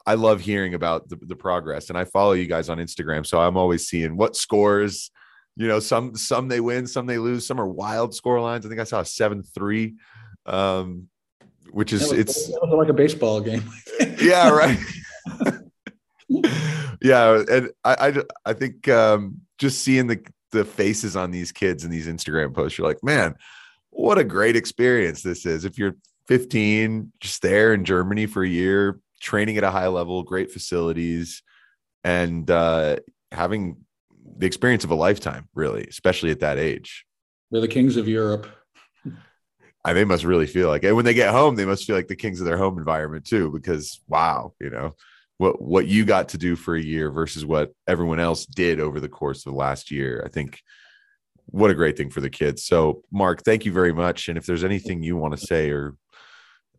I love hearing about the, the progress, and I follow you guys on Instagram, so I'm always seeing what scores. You know, some some they win, some they lose, some are wild score lines. I think I saw a seven three, um, which is was, it's like a baseball game. yeah, right. yeah, and I I, I think um, just seeing the the faces on these kids in these Instagram posts, you're like, man, what a great experience this is. If you're 15, just there in Germany for a year, training at a high level, great facilities, and uh, having the experience of a lifetime, really, especially at that age. They're the kings of Europe. I, they must really feel like, and when they get home, they must feel like the kings of their home environment too, because wow, you know, what what you got to do for a year versus what everyone else did over the course of the last year. I think what a great thing for the kids. So, Mark, thank you very much. And if there's anything you want to say or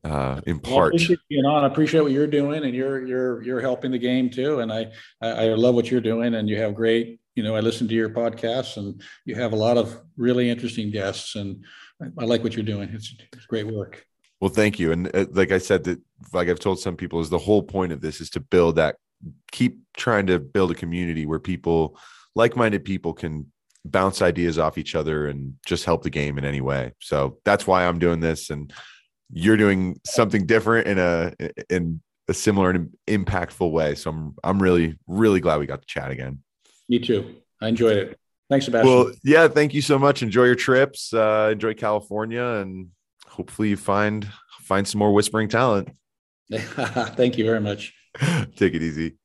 uh, impart, well, I you know, I appreciate what you're doing, and you're you're you're helping the game too. And I I love what you're doing, and you have great. You know, I listen to your podcasts, and you have a lot of really interesting guests, and I, I like what you're doing. It's, it's great work. Well, thank you. And uh, like I said, that like I've told some people, is the whole point of this is to build that, keep trying to build a community where people, like-minded people, can bounce ideas off each other and just help the game in any way. So that's why I'm doing this, and you're doing something different in a in a similar and impactful way. So I'm I'm really really glad we got to chat again. Me too. I enjoyed it. Thanks, Sebastian. Well, yeah, thank you so much. Enjoy your trips. Uh, enjoy California, and hopefully you find find some more whispering talent. Thank you very much. Take it easy.